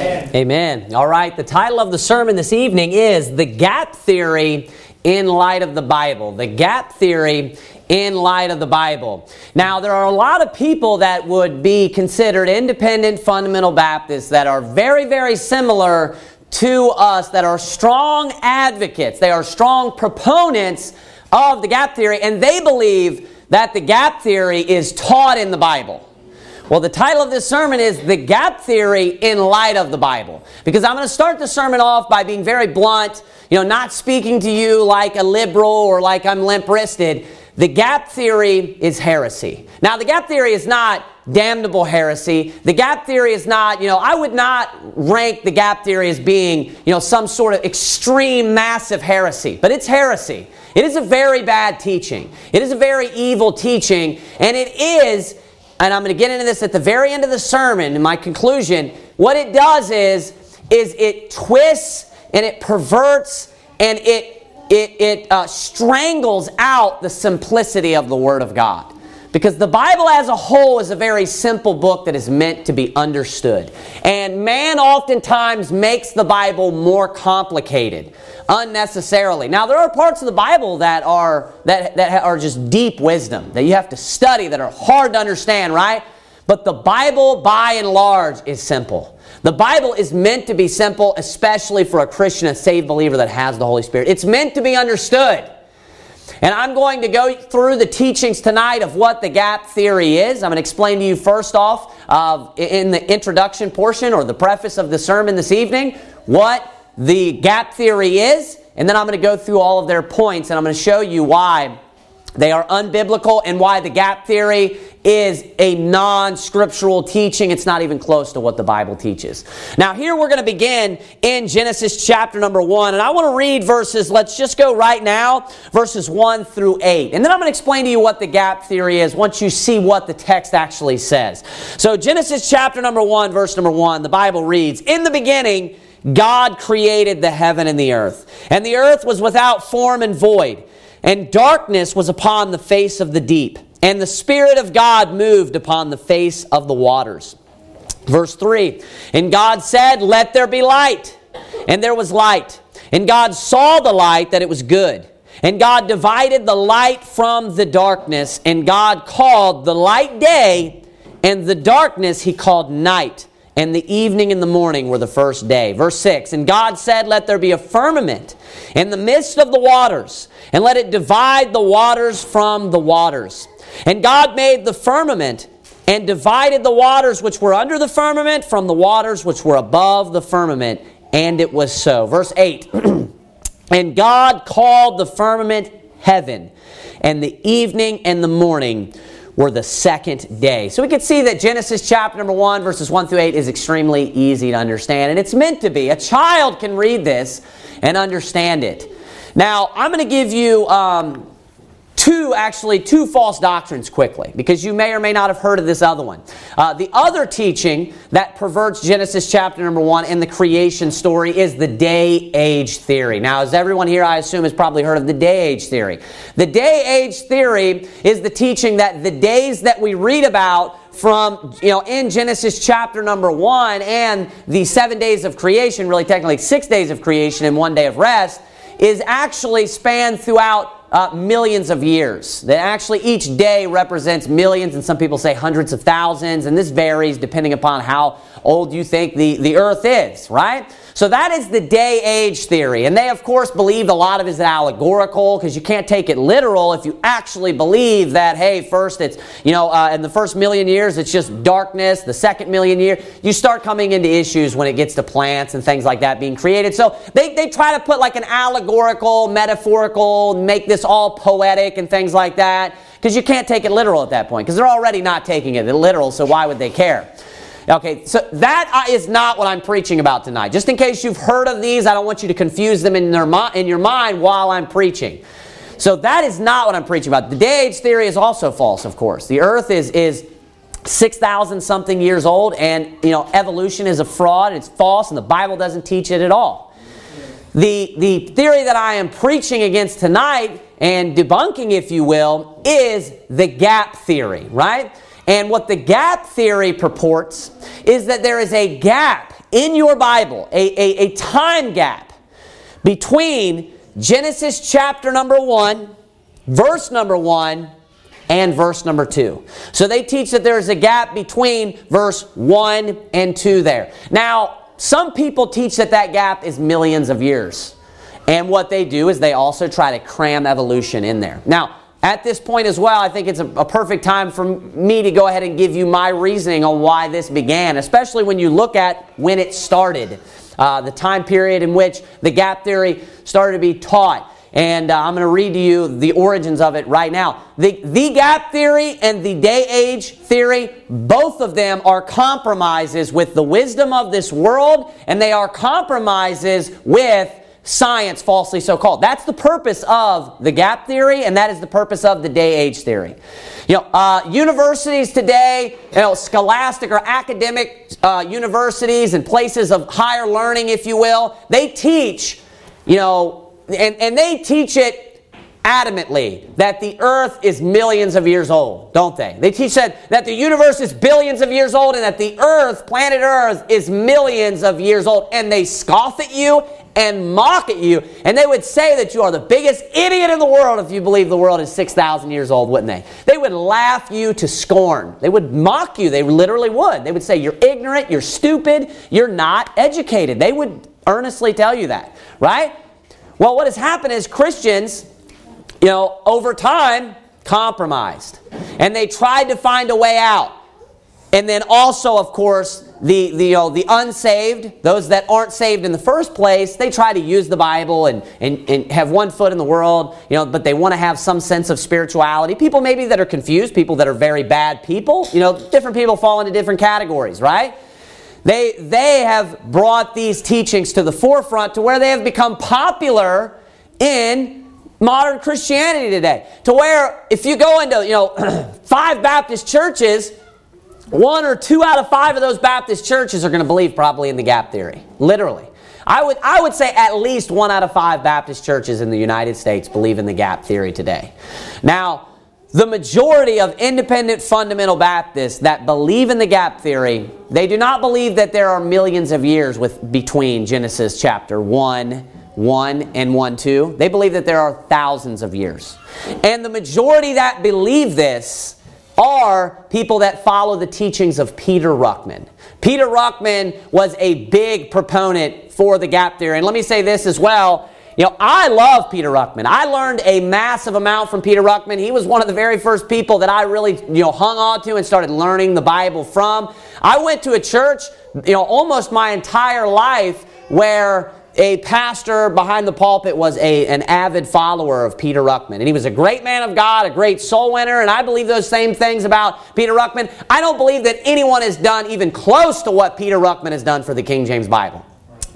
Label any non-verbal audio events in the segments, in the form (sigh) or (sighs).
Amen. Amen. All right, the title of the sermon this evening is The Gap Theory in Light of the Bible. The Gap Theory in light of the Bible. Now, there are a lot of people that would be considered independent fundamental Baptists that are very, very similar to us, that are strong advocates. They are strong proponents of the gap theory, and they believe that the gap theory is taught in the Bible. Well, the title of this sermon is The Gap Theory in Light of the Bible. Because I'm going to start the sermon off by being very blunt, you know, not speaking to you like a liberal or like I'm limp wristed. The gap theory is heresy. Now, the gap theory is not damnable heresy. The gap theory is not, you know, I would not rank the gap theory as being, you know, some sort of extreme, massive heresy, but it's heresy. It is a very bad teaching. It is a very evil teaching, and it is and I'm going to get into this at the very end of the sermon in my conclusion. What it does is, is it twists and it perverts and it, it, it uh, strangles out the simplicity of the Word of God. Because the Bible as a whole is a very simple book that is meant to be understood. And man oftentimes makes the Bible more complicated unnecessarily. Now there are parts of the Bible that are that, that are just deep wisdom that you have to study that are hard to understand, right? But the Bible by and large is simple. The Bible is meant to be simple, especially for a Christian, a saved believer that has the Holy Spirit. It's meant to be understood. And I'm going to go through the teachings tonight of what the gap theory is. I'm going to explain to you first off uh, in the introduction portion or the preface of the sermon this evening what the gap theory is. And then I'm going to go through all of their points and I'm going to show you why they are unbiblical and why the gap theory is a non scriptural teaching. It's not even close to what the Bible teaches. Now, here we're going to begin in Genesis chapter number one. And I want to read verses, let's just go right now, verses one through eight. And then I'm going to explain to you what the gap theory is once you see what the text actually says. So, Genesis chapter number one, verse number one, the Bible reads In the beginning, God created the heaven and the earth. And the earth was without form and void and darkness was upon the face of the deep, and the Spirit of God moved upon the face of the waters. Verse 3 And God said, Let there be light. And there was light. And God saw the light that it was good. And God divided the light from the darkness. And God called the light day, and the darkness he called night. And the evening and the morning were the first day. Verse 6 And God said, Let there be a firmament in the midst of the waters and let it divide the waters from the waters. And God made the firmament and divided the waters which were under the firmament from the waters which were above the firmament. And it was so. Verse 8 (clears throat) And God called the firmament heaven, and the evening and the morning were the second day. So we can see that Genesis chapter number 1, verses 1 through 8 is extremely easy to understand, and it's meant to be. A child can read this and understand it. Now, I'm going to give you um, two, actually, two false doctrines quickly, because you may or may not have heard of this other one. Uh, the other teaching that perverts Genesis chapter number one and the creation story is the day age theory. Now, as everyone here, I assume, has probably heard of the day age theory. The day age theory is the teaching that the days that we read about from, you know, in Genesis chapter number one and the seven days of creation, really technically six days of creation and one day of rest, is actually spanned throughout uh, millions of years. That actually each day represents millions, and some people say hundreds of thousands, and this varies depending upon how old you think the, the earth is, right? So that is the day age theory. And they, of course, believe a lot of it is allegorical because you can't take it literal if you actually believe that, hey, first it's, you know, uh, in the first million years it's just darkness, the second million year, you start coming into issues when it gets to plants and things like that being created. So they, they try to put like an allegorical, metaphorical, make this all poetic and things like that because you can't take it literal at that point because they're already not taking it literal, so why would they care? Okay, so that uh, is not what I'm preaching about tonight. Just in case you've heard of these, I don't want you to confuse them in, their, in your mind while I'm preaching. So that is not what I'm preaching about. The day age theory is also false, of course. The earth is, is 6,000 something years old, and you know, evolution is a fraud, it's false, and the Bible doesn't teach it at all. The, the theory that I am preaching against tonight and debunking, if you will, is the gap theory, right? And what the gap theory purports is that there is a gap in your Bible, a, a, a time gap between Genesis chapter number 1, verse number 1, and verse number 2. So they teach that there's a gap between verse 1 and 2 there. Now, some people teach that that gap is millions of years. And what they do is they also try to cram evolution in there. Now, at this point as well, I think it's a, a, perfect time for me to go ahead and give you my reasoning on why this began, especially when you look at when it started, uh, the time period in which the gap theory started to be taught. And uh, I'm going to read to you the origins of it right now. The, the gap theory and the day age theory, both of them are compromises with the wisdom of this world, and they are compromises with science falsely so called. That's the purpose of the gap theory, and that is the purpose of the day age theory. You know, uh, universities today, you know, scholastic or academic uh, universities and places of higher learning, if you will, they teach, you know, and, and they teach it adamantly that the earth is millions of years old, don't they? They teach that, that the universe is billions of years old and that the earth, planet earth, is millions of years old. And they scoff at you and mock at you. And they would say that you are the biggest idiot in the world if you believe the world is 6,000 years old, wouldn't they? They would laugh you to scorn. They would mock you. They literally would. They would say, You're ignorant, you're stupid, you're not educated. They would earnestly tell you that, right? Well, what has happened is Christians, you know, over time, compromised. And they tried to find a way out. And then also, of course, the, the, you know, the unsaved, those that aren't saved in the first place, they try to use the Bible and, and, and have one foot in the world, you know, but they want to have some sense of spirituality. People maybe that are confused, people that are very bad people, you know, different people fall into different categories, right? They, they have brought these teachings to the forefront to where they have become popular in modern Christianity today. To where if you go into, you know, (clears throat) five Baptist churches, one or two out of five of those Baptist churches are going to believe probably in the gap theory. Literally. I would, I would say at least one out of five Baptist churches in the United States believe in the gap theory today. Now, the majority of independent fundamental Baptists that believe in the gap theory, they do not believe that there are millions of years with, between Genesis chapter 1, 1 and 1, 2. They believe that there are thousands of years. And the majority that believe this are people that follow the teachings of Peter Ruckman. Peter Ruckman was a big proponent for the gap theory. And let me say this as well. You know, I love Peter Ruckman. I learned a massive amount from Peter Ruckman. He was one of the very first people that I really, you know, hung on to and started learning the Bible from. I went to a church, you know, almost my entire life where a pastor behind the pulpit was a, an avid follower of Peter Ruckman. And he was a great man of God, a great soul winner, and I believe those same things about Peter Ruckman. I don't believe that anyone has done even close to what Peter Ruckman has done for the King James Bible.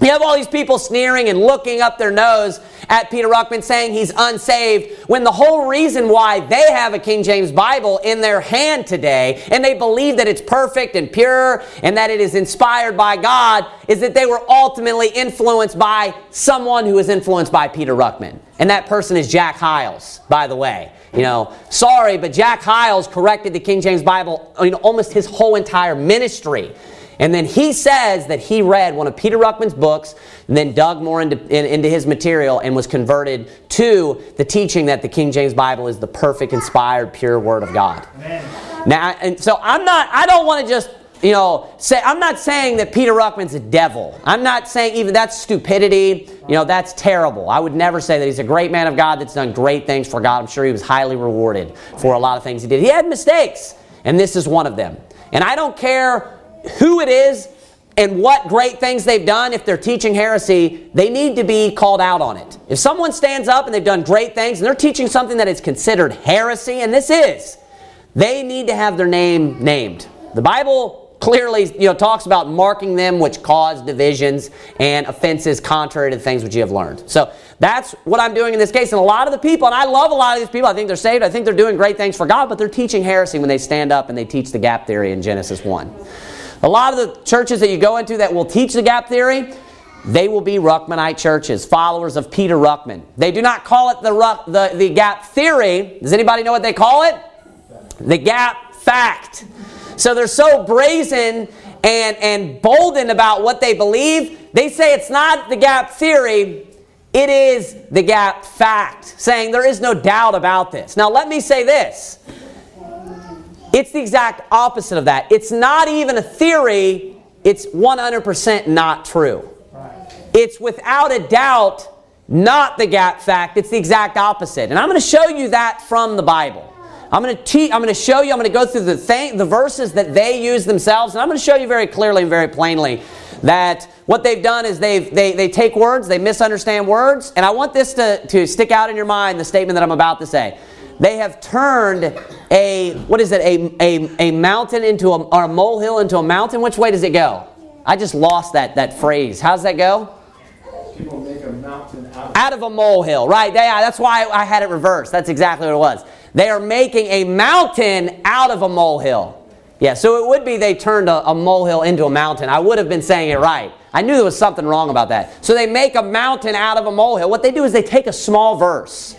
You have all these people sneering and looking up their nose at Peter Ruckman saying he's unsaved when the whole reason why they have a King James Bible in their hand today and they believe that it's perfect and pure and that it is inspired by God is that they were ultimately influenced by someone who was influenced by Peter Ruckman. And that person is Jack Hyles, by the way. You know, sorry, but Jack Hyles corrected the King James Bible know, almost his whole entire ministry. And then he says that he read one of Peter Ruckman's books and then dug more into, in, into his material and was converted to the teaching that the King James Bible is the perfect, inspired, pure Word of God. Amen. Now, and so I'm not, I don't want to just, you know, say, I'm not saying that Peter Ruckman's a devil. I'm not saying even that's stupidity. You know, that's terrible. I would never say that he's a great man of God that's done great things for God. I'm sure he was highly rewarded for a lot of things he did. He had mistakes, and this is one of them. And I don't care who it is and what great things they've done, if they're teaching heresy, they need to be called out on it. If someone stands up and they've done great things and they're teaching something that is considered heresy, and this is, they need to have their name named. The Bible clearly you know, talks about marking them which cause divisions and offenses contrary to the things which you have learned. So that's what I'm doing in this case. And a lot of the people, and I love a lot of these people, I think they're saved, I think they're doing great things for God, but they're teaching heresy when they stand up and they teach the gap theory in Genesis 1. A lot of the churches that you go into that will teach the gap theory, they will be Ruckmanite churches, followers of Peter Ruckman. They do not call it the, Ruck, the, the gap theory. Does anybody know what they call it? The gap fact. So they're so brazen and, and boldened about what they believe, they say it's not the gap theory, it is the gap fact, saying there is no doubt about this. Now, let me say this it's the exact opposite of that. It's not even a theory, it's 100% not true. It's without a doubt not the gap fact, it's the exact opposite. And I'm going to show you that from the Bible. I'm going to teach, I'm going to show you, I'm going to go through the thing, the verses that they use themselves, and I'm going to show you very clearly and very plainly that what they've done is they've, they, they take words, they misunderstand words, and I want this to, to stick out in your mind, the statement that I'm about to say. They have turned a, what is it, a, a, a mountain into a, or a molehill into a mountain. Which way does it go? I just lost that, that phrase. How's that go? People make a mountain out of, out of a molehill, right? Yeah, uh, that's why I had it reversed. That's exactly what it was. They are making a mountain out of a molehill. Yeah, so it would be they turned a, a, molehill into a mountain. I would have been saying it right. I knew there was something wrong about that. So they make a mountain out of a molehill. What they do is they take a small verse.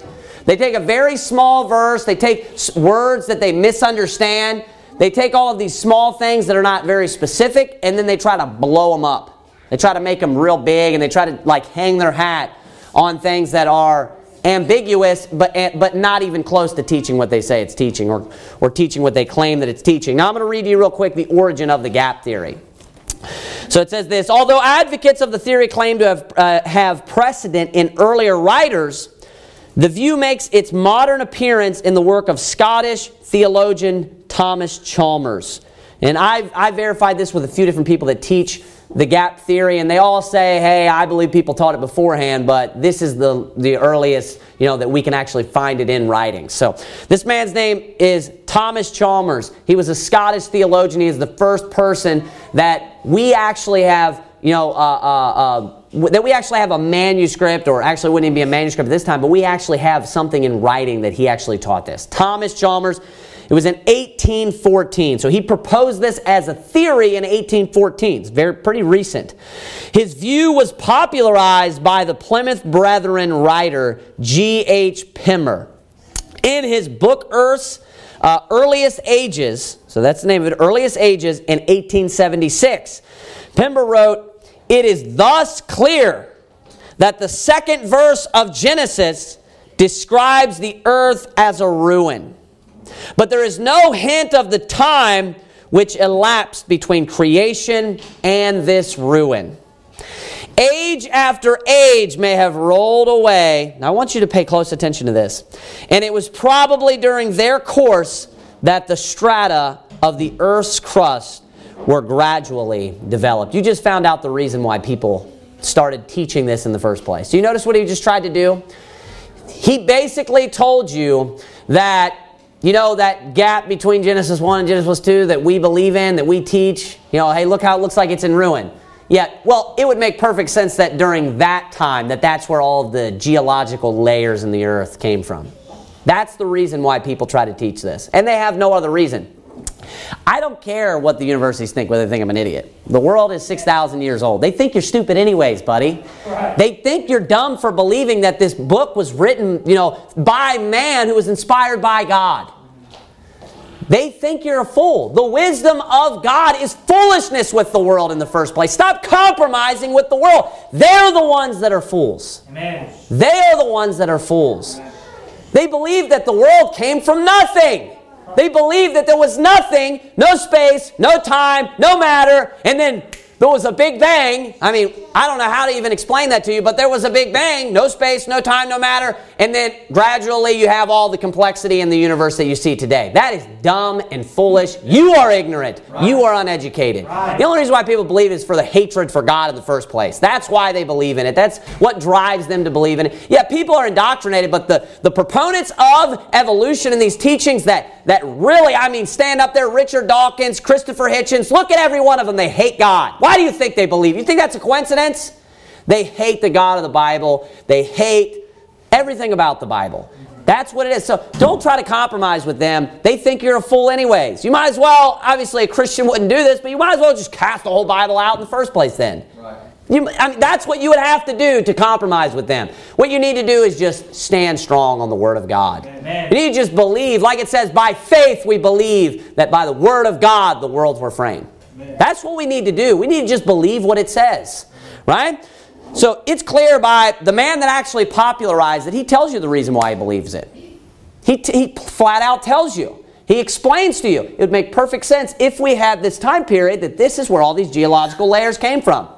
They take a very small verse, they take words that they misunderstand, they take all of these small things that are not very specific, and then they try to blow them up. They try to make them real big, and they try to like hang their hat on things that are ambiguous, but, but not even close to teaching what they say it's teaching or, or teaching what they claim that it's teaching. Now, I'm going to read you real quick the origin of the gap theory. So it says this Although advocates of the theory claim to have, uh, have precedent in earlier writers, the view makes its modern appearance in the work of Scottish theologian Thomas Chalmers. And I've, I verified this with a few different people that teach the gap theory, and they all say, hey, I believe people taught it beforehand, but this is the, the earliest, you know, that we can actually find it in writing. So this man's name is Thomas Chalmers. He was a Scottish theologian. He is the first person that we actually have, you know, uh, uh, uh, that we actually have a manuscript, or actually wouldn't even be a manuscript this time, but we actually have something in writing that he actually taught this. Thomas Chalmers, it was in 1814. So he proposed this as a theory in 1814. It's very pretty recent. His view was popularized by the Plymouth Brethren writer G.H. Pember. In his book Earth's uh, Earliest Ages, so that's the name of it, Earliest Ages in 1876, Pember wrote, it is thus clear that the second verse of Genesis describes the earth as a ruin. But there is no hint of the time which elapsed between creation and this ruin. Age after age may have rolled away. Now, I want you to pay close attention to this. And it was probably during their course that the strata of the earth's crust were gradually developed. You just found out the reason why people started teaching this in the first place. Do you notice what he just tried to do? He basically told you that you know that gap between Genesis 1 and Genesis 2 that we believe in, that we teach, you know, hey, look how it looks like it's in ruin. Yeah, well, it would make perfect sense that during that time that that's where all the geological layers in the earth came from. That's the reason why people try to teach this. And they have no other reason. I don't care what the universities think, whether they think I'm an idiot. The world is 6,000 years old. They think you're stupid anyways, buddy. Right. They think you're dumb for believing that this book was written, you know, by man who was inspired by God. They think you're a fool. The wisdom of God is foolishness with the world in the first place. Stop compromising with the world. They're the ones that are fools. Amen. They are the ones that are fools. Amen. They believe that the world came from nothing. They believed that there was nothing, no space, no time, no matter, and then there was a big bang. I mean, I don't know how to even explain that to you, but there was a big bang, no space, no time, no matter, and then gradually you have all the complexity in the universe that you see today. That is dumb and foolish. You are ignorant. Right. You are uneducated. Right. The only reason why people believe is for the hatred for God in the first place. That's why they believe in it. That's what drives them to believe in it. Yeah, people are indoctrinated, but the, the proponents of evolution and these teachings that, that really, I mean, stand up there, Richard Dawkins, Christopher Hitchens, look at every one of them. They hate God. Why do you think they believe? You think that's a coincidence? They hate the God of the Bible. They hate everything about the Bible. That's what it is. So don't try to compromise with them. They think you're a fool, anyways. You might as well, obviously, a Christian wouldn't do this, but you might as well just cast the whole Bible out in the first place then. Right. You, I mean, that's what you would have to do to compromise with them. What you need to do is just stand strong on the Word of God. Amen. You need to just believe, like it says, by faith we believe that by the Word of God the worlds were framed. That's what we need to do. We need to just believe what it says, right? So it's clear by the man that actually popularized it, he tells you the reason why he believes it. He, he flat out tells you. He explains to you. It would make perfect sense if we had this time period that this is where all these geological layers came from.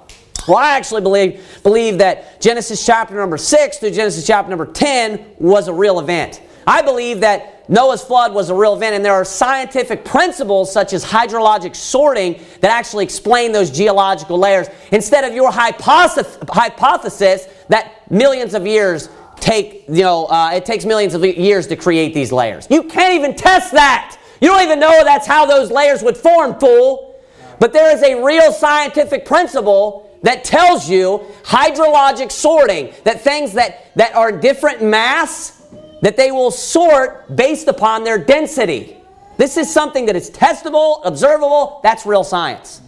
Well, I actually believe, believe that Genesis chapter number 6 through Genesis chapter number 10 was a real event. I believe that Noah's flood was a real event, and there are scientific principles such as hydrologic sorting that actually explain those geological layers instead of your hypothesis, that millions of years take, you know, uh, it takes millions of years to create these layers. You can't even test that. You don't even know that's how those layers would form, fool. But there is a real scientific principle that tells you hydrologic sorting, that things that, that are different mass, that they will sort based upon their density. This is something that is testable, observable, that's real science.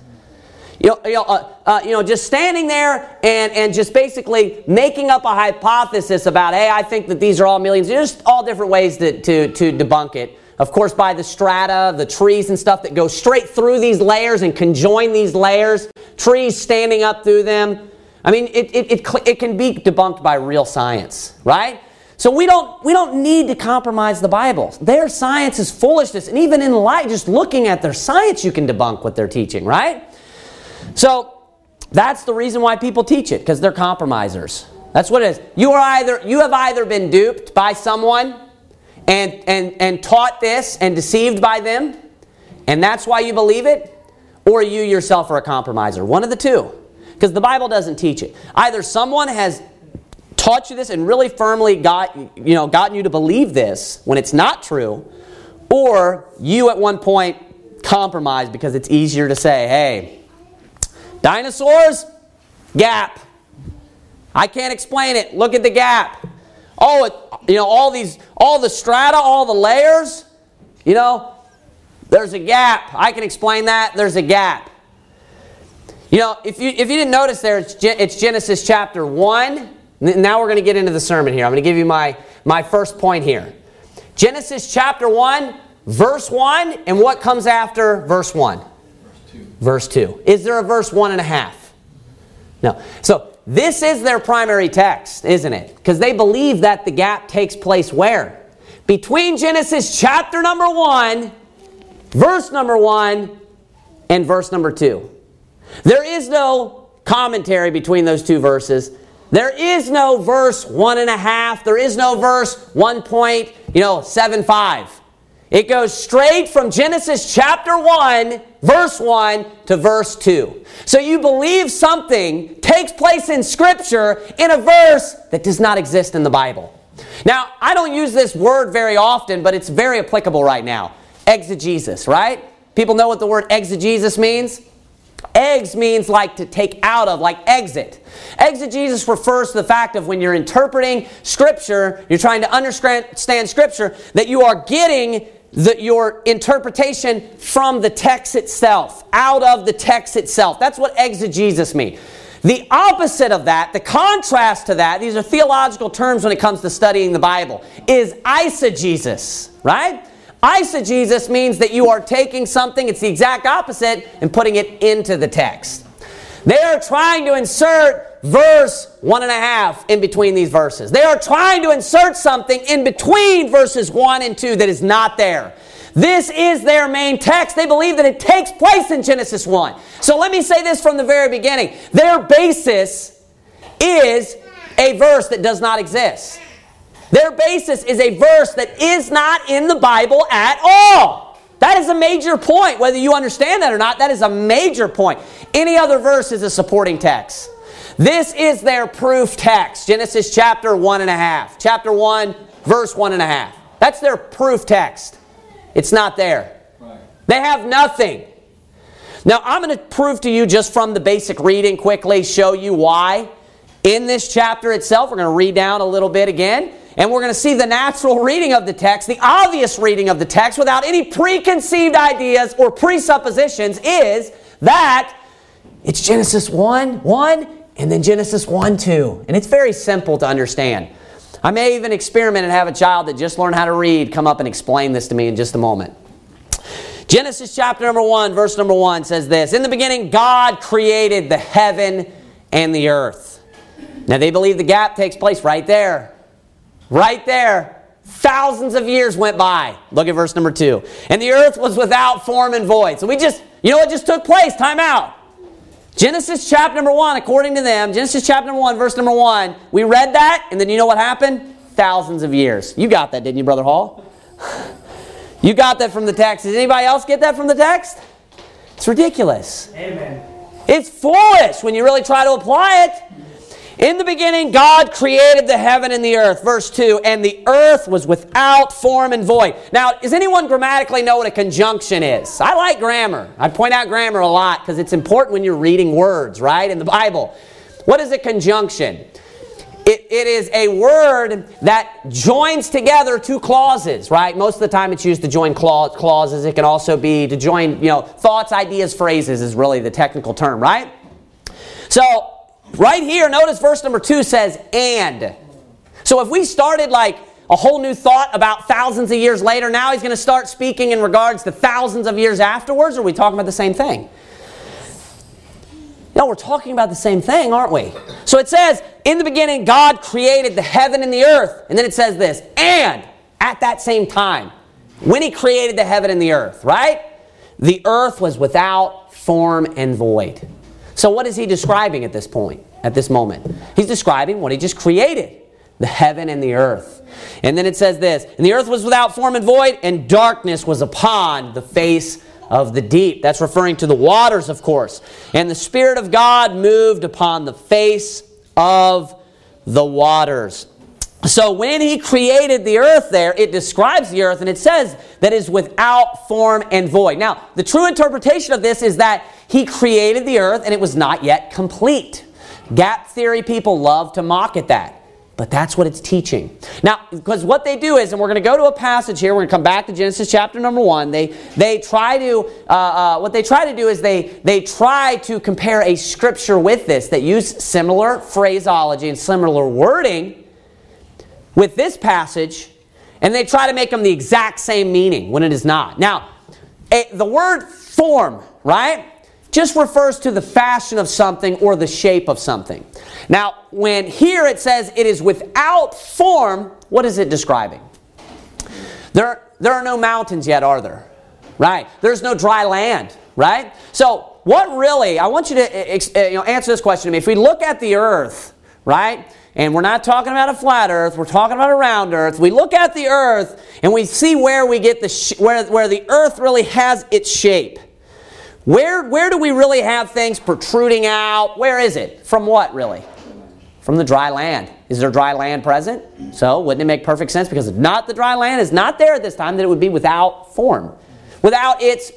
You know, you know, uh, uh, you know, just standing there and, and just basically making up a hypothesis about, hey, I think that these are all millions, just all different ways to, to, to debunk it. Of course, by the strata, the trees and stuff that go straight through these layers and conjoin these layers, trees standing up through them. I mean, it, it, it, it can be debunked by real science, right? So we don't, we don't need to compromise the Bible. Their science is foolishness. And even in light, just looking at their science, you can debunk what they're teaching, right? So that's the reason why people teach it, because they're compromisers. That's what it is. You are either you have either been duped by someone and and and taught this and deceived by them, and that's why you believe it, or you yourself are a compromiser. One of the two. Because the Bible doesn't teach it. Either someone has taught you this and really firmly got you know gotten you to believe this when it's not true, or you at one point compromised because it's easier to say, hey, Dinosaurs, gap. I can't explain it. Look at the gap. Oh, it, you know, all these, all the strata, all the layers, you know, there's a gap. I can explain that. There's a gap. You know, if you, if you didn't notice there, it's, it's Genesis chapter 1. Now we're going to get into the sermon here. I'm going to give you my, my first point here. Genesis chapter 1, verse 1, and what comes after verse 1? verse 2. Verse 2. Is there a verse 1 and a half? No. So this is their primary text, isn't it? Because they believe that the gap takes place where? Between Genesis chapter number 1, verse number 1, and verse number 2. There is no commentary between those two verses. There is no verse one and a half. There is no verse one point, you know, seven five. It goes straight from Genesis chapter 1, verse 1 to verse 2. So you believe something takes place in Scripture in a verse that does not exist in the Bible. Now, I don't use this word very often, but it's very applicable right now. Exegesis, right? People know what the word exegesis means? Eggs means like to take out of, like exit. Exegesis refers to the fact of when you're interpreting Scripture, you're trying to understand Scripture, that you are getting the, your interpretation from the text itself, out of the text itself. That's what exegesis means. The opposite of that, the contrast to that, these are theological terms when it comes to studying the Bible, is eisegesis, right? Eisegesis means that you are taking something, it's the exact opposite, and putting it into the text. They are trying to insert verse one and a half in between these verses. They are trying to insert something in between verses one and two that is not there. This is their main text. They believe that it takes place in Genesis 1. So let me say this from the very beginning. Their basis is a verse that does not exist. Their basis is a verse that is not in the Bible at all. That is a major point. Whether you understand that or not, that is a major point. Any other verse is a supporting text. This is their proof text. Genesis chapter one and a half. Chapter 1, verse one and a half. That's their proof text. It's not there. They have nothing. Now, I'm going to prove to you just from the basic reading quickly, show you why. In this chapter itself, we're going to read down a little bit again. And we're going to see the natural reading of the text, the obvious reading of the text, without any preconceived ideas or presuppositions, is that it's Genesis 1 1 and then Genesis 1 2. And it's very simple to understand. I may even experiment and have a child that just learned how to read come up and explain this to me in just a moment. Genesis chapter number 1, verse number 1 says this In the beginning, God created the heaven and the earth. Now, they believe the gap takes place right there. Right there. Thousands of years went by. Look at verse number 2. And the earth was without form and void. So we just, you know what just took place? Time out. Genesis chapter number 1, according to them, Genesis chapter number 1, verse number 1, we read that, and then you know what happened? Thousands of years. You got that, didn't you, Brother Hall? (sighs) You got that from the text. Does anybody else get that from the text? It's ridiculous. Amen. It's foolish when you really try to apply it. In the beginning, God created the heaven and the earth. Verse 2 And the earth was without form and void. Now, does anyone grammatically know what a conjunction is? I like grammar. I point out grammar a lot because it's important when you're reading words, right, in the Bible. What is a conjunction? It, it is a word that joins together two clauses, right? Most of the time it's used to join clauses. It can also be to join, you know, thoughts, ideas, phrases is really the technical term, right? So, right here, notice verse number two says, and. So if we started like a whole new thought about thousands of years later, now he's going to start speaking in regards to thousands of years afterwards, or are we talking about the same thing? No, we're talking about the same thing, aren't we? So it says, in the beginning, God created the heaven and the earth. And then it says this, and at that same time, when He created the heaven and the earth, right? The earth was without form and void. So what is He describing at this point, at this moment? He's describing what He just created the heaven and the earth. And then it says this, and the earth was without form and void, and darkness was upon the face of the deep. That's referring to the waters, of course. And the Spirit of God moved upon the face of the waters. So when he created the earth there, it describes the earth and it says that is without form and void. Now, the true interpretation of this is that he created the earth and it was not yet complete. Gap theory people love to mock at that. But that's what it's teaching. Now, because what they do is, and we're going to go to a passage here, we're going to come back to Genesis chapter number one. They, they try to, uh, uh, what they try to do is they, they try to compare a scripture with this that use similar phraseology and similar wording with this passage, and they try to make them the exact same meaning when it is not. Now, a, the word form, right? Just refers to the fashion of something or the shape of something. Now, when here it says it is without form, what is it describing? There, there are no mountains yet, are there? Right? There's no dry land, right? So, what really, I want you to eh, eh, you know, answer this question to me. If we look at the earth, right? And we're not talking about a flat earth, we're talking about a round earth. We look at the earth and we see where we get the sh- where, where the earth really has its shape. Where, where do we really have things protruding out? Where is it? From what, really? From the dry land. Is there dry land present? So, wouldn't it make perfect sense? Because if not the dry land is not there at this time, that it would be without form. Without its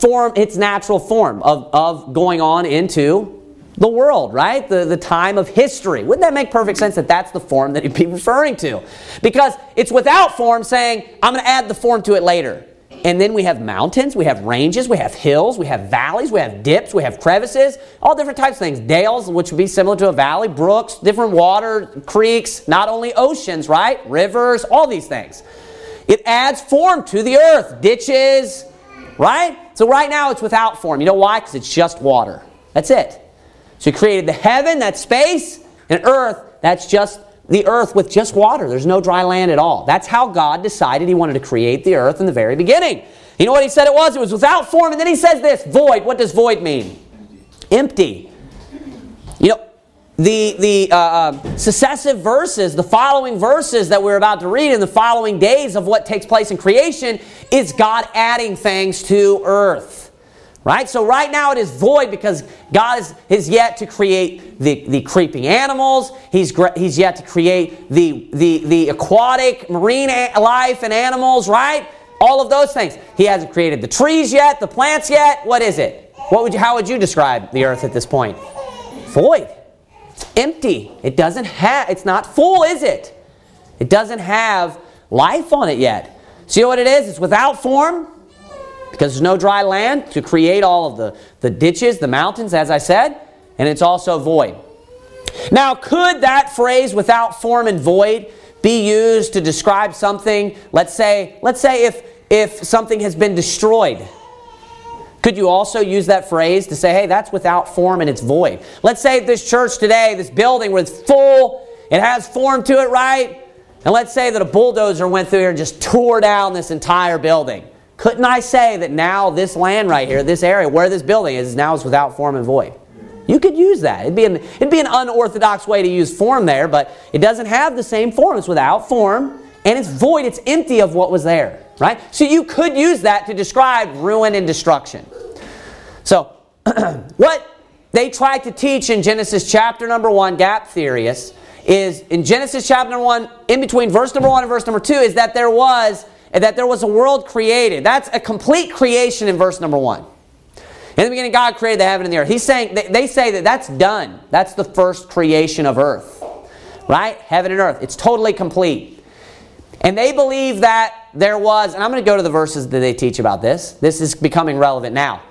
form, its natural form of, of going on into the world, right? The, the time of history. Wouldn't that make perfect sense that that's the form that he'd be (laughs) referring to? Because it's without form saying, I'm going to add the form to it later. And then we have mountains, we have ranges, we have hills, we have valleys, we have dips, we have crevices, all different types of things. Dales, which would be similar to a valley, brooks, different water, creeks, not only oceans, right? Rivers, all these things. It adds form to the earth, ditches, right? So right now it's without form. You know why? Because it's just water. That's it. So he created the heaven, that's space, and earth, that's just the earth with just water. There's no dry land at all. That's how God decided He wanted to create the earth in the very beginning. You know what He said it was? It was without form. And then He says this void. What does void mean? Empty. You know, the, the uh, uh, successive verses, the following verses that we're about to read in the following days of what takes place in creation is God adding things to earth. Right? So right now it is void because God is, is yet to create the, the creeping animals. He's, he's yet to create the, the, the aquatic marine life and animals, right? All of those things. He hasn't created the trees yet, the plants yet. What is it? What would you, how would you describe the earth at this point? Void. It's empty. It doesn't have, it's not full, is it? It doesn't have life on it yet. See what it is? It's without form, because there's no dry land to create all of the, the ditches, the mountains, as I said, and it's also void. Now, could that phrase without form and void be used to describe something? Let's say, let's say if, if something has been destroyed, Could you also use that phrase to say, hey, that's without form and it's void? Let's say this church today, this building was full, it has form to it, right? And let's say that a bulldozer went through here and just tore down this entire building. Couldn't I say that now this land right here, this area where this building is, now is without form and void? You could use that. It'd be, an, it'd be an unorthodox way to use form there, but it doesn't have the same form. It's without form and it's void. It's empty of what was there, right? So you could use that to describe ruin and destruction. So, (clears throat) what they tried to teach in Genesis chapter number one, gap theorists, is in Genesis chapter number one, in between verse number one and verse number two, is that there was that there was a world created. That's a complete creation in verse number one. In the beginning, God created the heaven and the earth. He's saying they say that that's done. That's the first creation of earth, right? Heaven and earth. It's totally complete. And they believe that there was, and I'm going to go to the verses that they teach about this. This is becoming relevant now.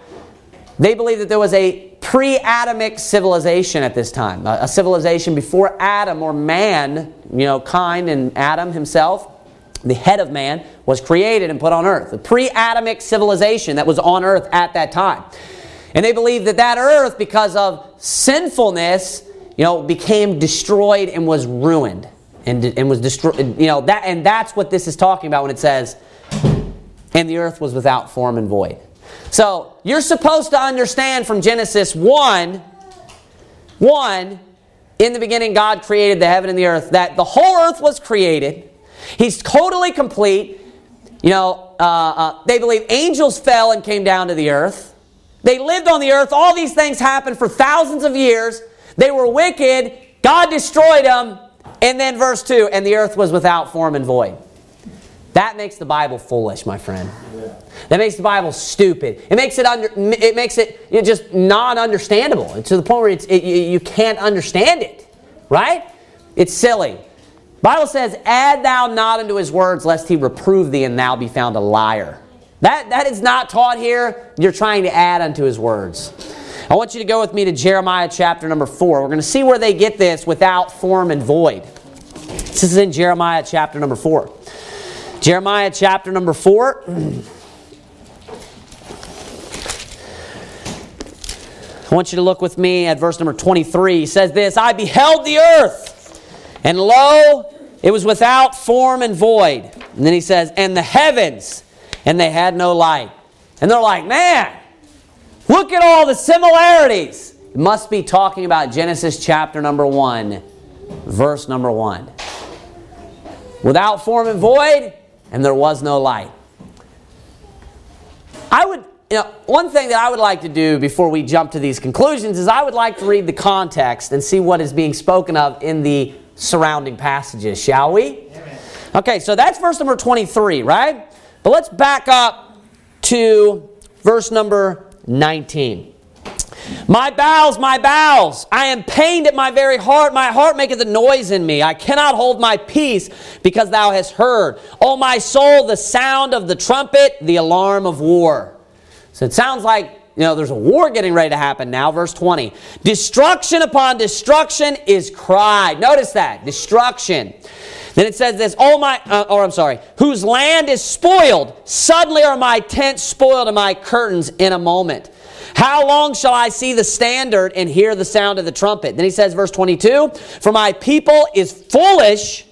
They believe that there was a pre Adamic civilization at this time, a, civilization before Adam or man, you know, kind and Adam himself, the head of man, was created and put on earth. the pre Adamic civilization that was on earth at that time. And they believe that that earth, because of sinfulness, you know, became destroyed and was ruined. And, and was destroyed, you know, that, and that's what this is talking about when it says, and the earth was without form and void. So you're supposed to understand from Genesis 1, 1, in the beginning God created the heaven and the earth, that the whole earth was created. He's totally complete. You know, uh, uh, they believe angels fell and came down to the earth. They lived on the earth. All these things happened for thousands of years. They were wicked. God destroyed them. And then verse 2 and the earth was without form and void. That makes the Bible foolish, my friend. That makes the Bible stupid. It makes it under. It makes it you know, just non-understandable to the point where it's, it, you can't understand it. Right? It's silly. Bible says, "Add thou not unto his words, lest he reprove thee, and thou be found a liar." That that is not taught here. You're trying to add unto his words. I want you to go with me to Jeremiah chapter number four. We're going to see where they get this without form and void. This is in Jeremiah chapter number four. Jeremiah chapter number 4. I want you to look with me at verse number 23. He says this I beheld the earth, and lo, it was without form and void. And then he says, And the heavens, and they had no light. And they're like, Man, look at all the similarities. It must be talking about Genesis chapter number 1, verse number 1. Without form and void, and there was no light. I would, you know, one thing that I would like to do before we jump to these conclusions is I would like to read the context and see what is being spoken of in the surrounding passages, shall we? Okay, so that's verse number 23, right? But let's back up to verse number 19. My bowels, my bowels, I am pained at my very heart. My heart maketh a noise in me. I cannot hold my peace because thou hast heard. O my soul, the sound of the trumpet, the alarm of war. So it sounds like you know, there's a war getting ready to happen now. Verse 20. Destruction upon destruction is cried. Notice that. Destruction. Then it says this, oh my, uh, or I'm sorry, whose land is spoiled. Suddenly are my tents spoiled and my curtains in a moment. How long shall I see the standard and hear the sound of the trumpet? Then he says, verse 22 For my people is foolish.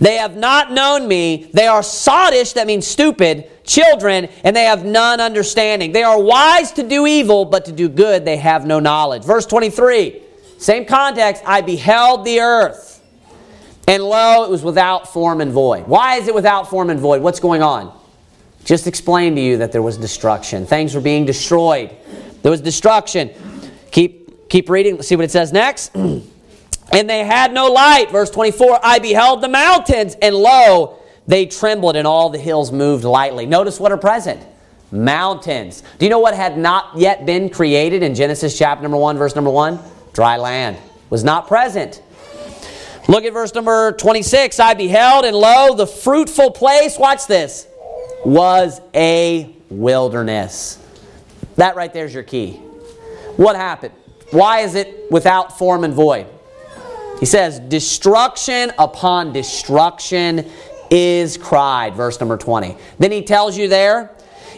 They have not known me. They are sottish, that means stupid, children, and they have none understanding. They are wise to do evil, but to do good they have no knowledge. Verse 23, same context. I beheld the earth, and lo, it was without form and void. Why is it without form and void? What's going on? just explained to you that there was destruction. Things were being destroyed. There was destruction. Keep, keep reading. Let's see what it says next. (clears throat) and they had no light. Verse 24 I beheld the mountains, and lo, they trembled, and all the hills moved lightly. Notice what are present mountains. Do you know what had not yet been created in Genesis chapter number 1, verse number 1? Dry land. Was not present. Look at verse number 26. I beheld, and lo, the fruitful place. Watch this was a wilderness. That right there is your key. What happened? Why is it without form and void? He says, Destruction upon destruction is cried, verse number 20. Then he tells you there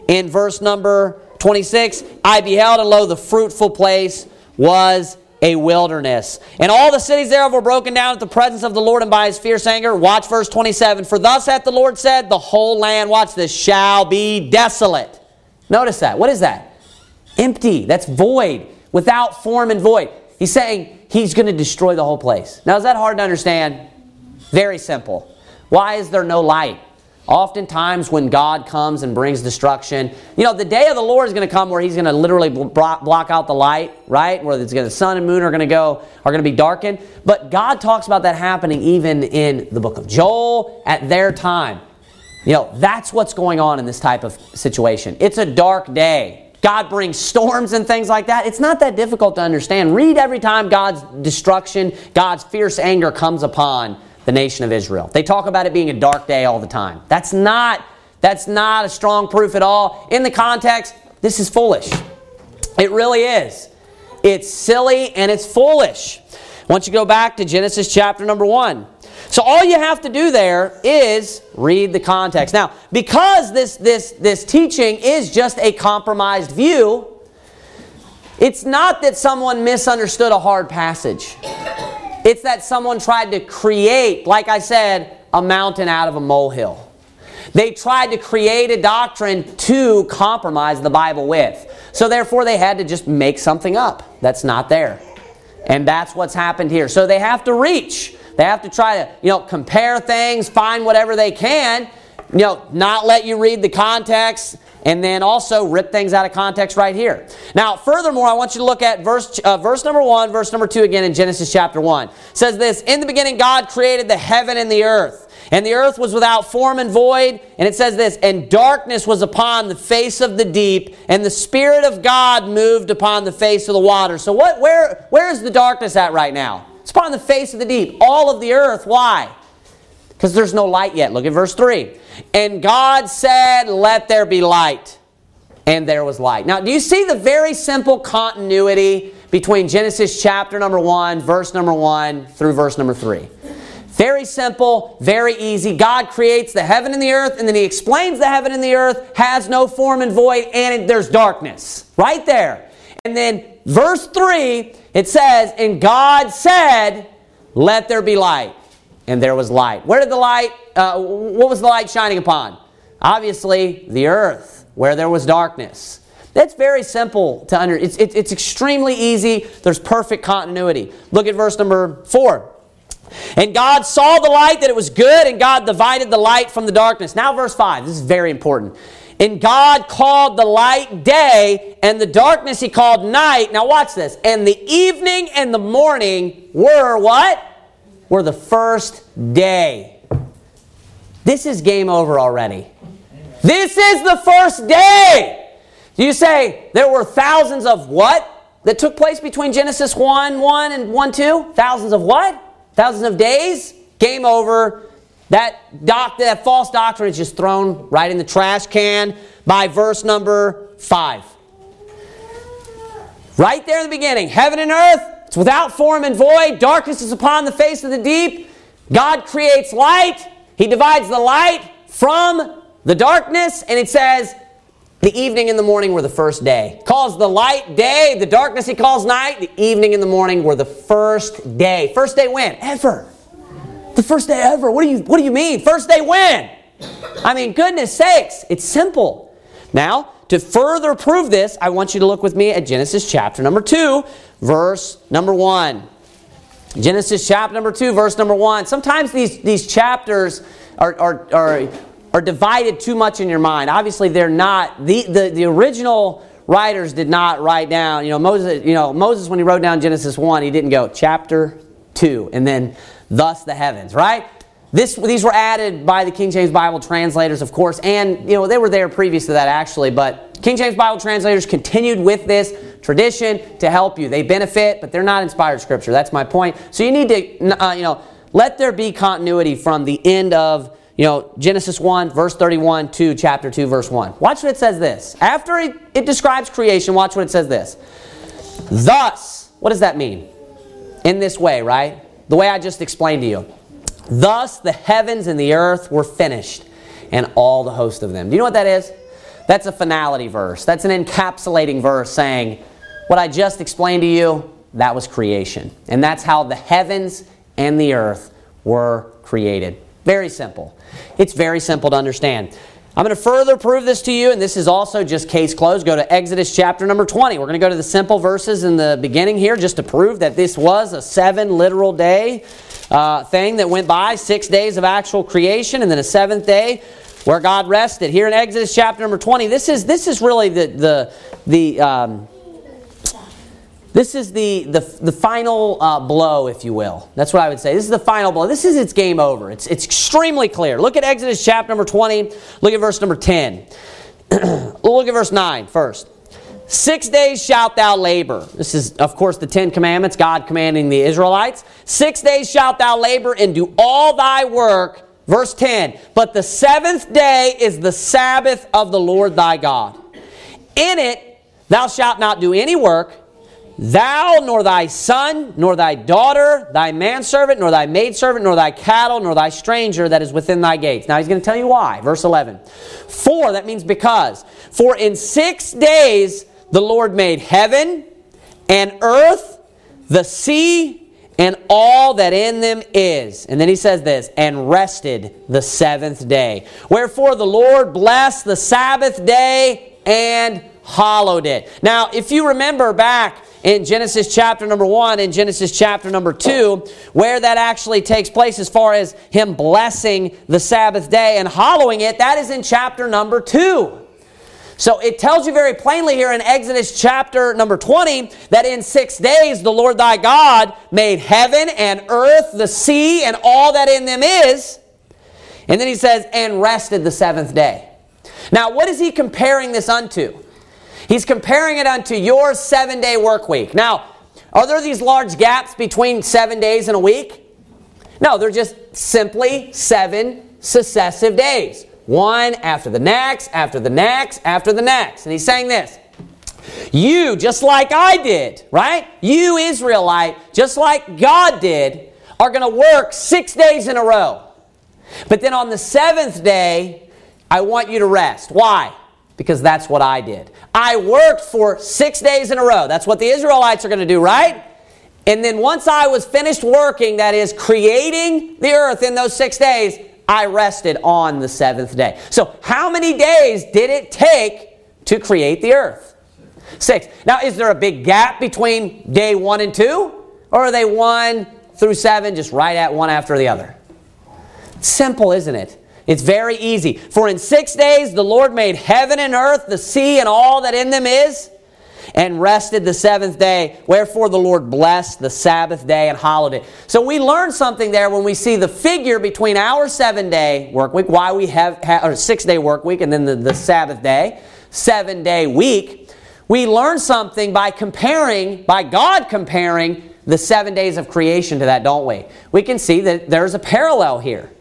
in verse number 26, I beheld, and lo, the fruitful place was a wilderness. And all the cities thereof were broken down at the presence of the Lord and by his fierce anger. Watch verse 27. For thus hath the Lord said, the whole land, watch this, shall be desolate. Notice that. What is that? Empty. That's void. Without form and void. He's saying he's going to destroy the whole place. Now, is that hard to understand? Very simple. Why is there no light? Oftentimes, when God comes and brings destruction, you know, the day of the Lord is going to come where He's going to literally block, out the light, right? Where it's going to, the sun and moon are going to go, are going to be darkened. But God talks about that happening even in the book of Joel at their time. You know, that's what's going on in this type of situation. It's a dark day. God brings storms and things like that. It's not that difficult to understand. Read every time God's destruction, God's fierce anger comes upon the nation of Israel. They talk about it being a dark day all the time. That's not that's not a strong proof at all. In the context, this is foolish. It really is. It's silly and it's foolish. Once you go back to Genesis chapter number 1. So all you have to do there is read the context. Now, because this this this teaching is just a compromised view, it's not that someone misunderstood a hard passage. It's that someone tried to create, like I said, a mountain out of a molehill. They tried to create a doctrine to compromise the Bible with. So therefore, they had to just make something up that's not there. And that's what's happened here. So they have to reach. They have to try to, you know, compare things, find whatever they can, you know, not let you read the context, and then also rip things out of context right here. Now, furthermore, I want you to look at verse, uh, verse number 1, verse number 2 again in Genesis chapter 1. It says this In the beginning, God created the heaven and the earth. And the earth was without form and void. And it says this, and darkness was upon the face of the deep, and the Spirit of God moved upon the face of the water. So what where where is the darkness at right now? It's upon the face of the deep, all of the earth. Why? Because there's no light yet. Look at verse 3. And God said, Let there be light. And there was light. Now, do you see the very simple continuity between Genesis chapter number 1, verse number 1, through verse number 3? Very simple, very easy. God creates the heaven and the earth, and then He explains the heaven and the earth has no form and void, and there's darkness. Right there. And then verse 3, it says, And God said, Let there be light and there was light. Where did the light, uh, what was the light shining upon? Obviously, the earth, where there was darkness. That's very simple to under. It's, it, it's extremely easy. There's perfect continuity. Look at verse number four. And God saw the light that it was good, and God divided the light from the darkness. Now, verse 5. This is very important. And God called the light day, and the darkness he called night. Now, watch this. And the evening and the morning were what? were the first day. This is game over already. This is the first day. You say there were thousands of what that took place between Genesis 1 1 and 1 2? Thousands of what? Thousands of days? Game over. That, doc, that false doctrine is just thrown right in the trash can by verse number 5. Right there in the beginning, heaven and earth it's without form and void. Darkness is upon the face of the deep. God creates light. He divides the light from the darkness. And it says, the evening and the morning were the first day. Calls the light day, the darkness he calls night. The evening and the morning were the first day. First day when? Ever. The first day ever. What do you what do you mean? First day when? I mean, goodness sakes, it's simple. Now, to further prove this, I want you to look with me at Genesis chapter number 2, verse number 1. Genesis chapter number 2, verse number 1. Sometimes these, these chapters are, are, are, are divided too much in your mind. Obviously, they're not. The, the, the original writers did not write down, you know, Moses, you know, Moses, when he wrote down Genesis 1, he didn't go chapter 2 and then thus the heavens, right? This, these were added by the King James Bible translators, of course, and you know they were there previous to that actually. But King James Bible translators continued with this tradition to help you. They benefit, but they're not inspired scripture. That's my point. So you need to, uh, you know, let there be continuity from the end of you know Genesis one verse thirty one to chapter two verse one. Watch what it says. This after it, it describes creation. Watch what it says. This. Thus, what does that mean? In this way, right? The way I just explained to you. Thus the heavens and the earth were finished, and all the host of them. Do you know what that is? That's a finality verse. That's an encapsulating verse saying, what I just explained to you, that was creation. And that's how the heavens and the earth were created. Very simple. It's very simple to understand. I'm going to further prove this to you, and this is also just case closed. Go to Exodus chapter number 20. We're going to go to the simple verses in the beginning here just to prove that this was a seven literal day uh, thing that went by, six days of actual creation, and then a seventh day where God rested. Here in Exodus chapter number 20, this is, this is really the, the, the um, this is the, the, the final uh, blow, if you will. That's what I would say. This is the final blow. This is its game over. It's, it's extremely clear. Look at Exodus chapter number 20. Look at verse number 10. (clears throat) Look at verse 9 first. Six days shalt thou labor. This is, of course, the Ten Commandments, God commanding the Israelites. Six days shalt thou labor and do all thy work. Verse 10. But the seventh day is the Sabbath of the Lord thy God. In it thou shalt not do any work Thou, nor thy son, nor thy daughter, thy manservant, nor thy maidservant, nor thy cattle, nor thy stranger that is within thy gates. Now he's going to tell you why. Verse 11. For, that means because. For in six days the Lord made heaven and earth, the sea, and all that in them is. And then he says this, and rested the seventh day. Wherefore the Lord blessed the Sabbath day and hallowed it. Now, if you remember back in Genesis chapter number 1 and Genesis chapter number 2, where that actually takes place as far as him blessing the Sabbath day and hallowing it, that is in chapter number 2. So it tells you very plainly here in Exodus chapter number 20 that in six days the Lord thy God made heaven and earth, the sea, and all that in them is. And then he says, and rested the seventh day. Now, what is he comparing this unto? He's comparing it unto your seven day work week. Now, are there these large gaps between seven days and a week? No, they're just simply seven successive days. One after the next, after the next, after the next. And he's saying this You, just like I did, right? You, Israelite, just like God did, are going to work six days in a row. But then on the seventh day, I want you to rest. Why? Because that's what I did. I worked for six days in a row. That's what the Israelites are going to do, right? And then once I was finished working, that is, creating the earth in those six days, I rested on the seventh day. So, how many days did it take to create the earth? Six. Now, is there a big gap between day one and two? Or are they one through seven, just right at one after the other? Simple, isn't it? It's very easy. For in six days the Lord made heaven and earth, the sea, and all that in them is, and rested the seventh day. Wherefore the Lord blessed the Sabbath day and hallowed it. So we learn something there when we see the figure between our seven day work week, why we have, or six day work week, and then the, the Sabbath day, seven day week. We learn something by comparing, by God comparing the seven days of creation to that, don't we? We can see that there's a parallel here.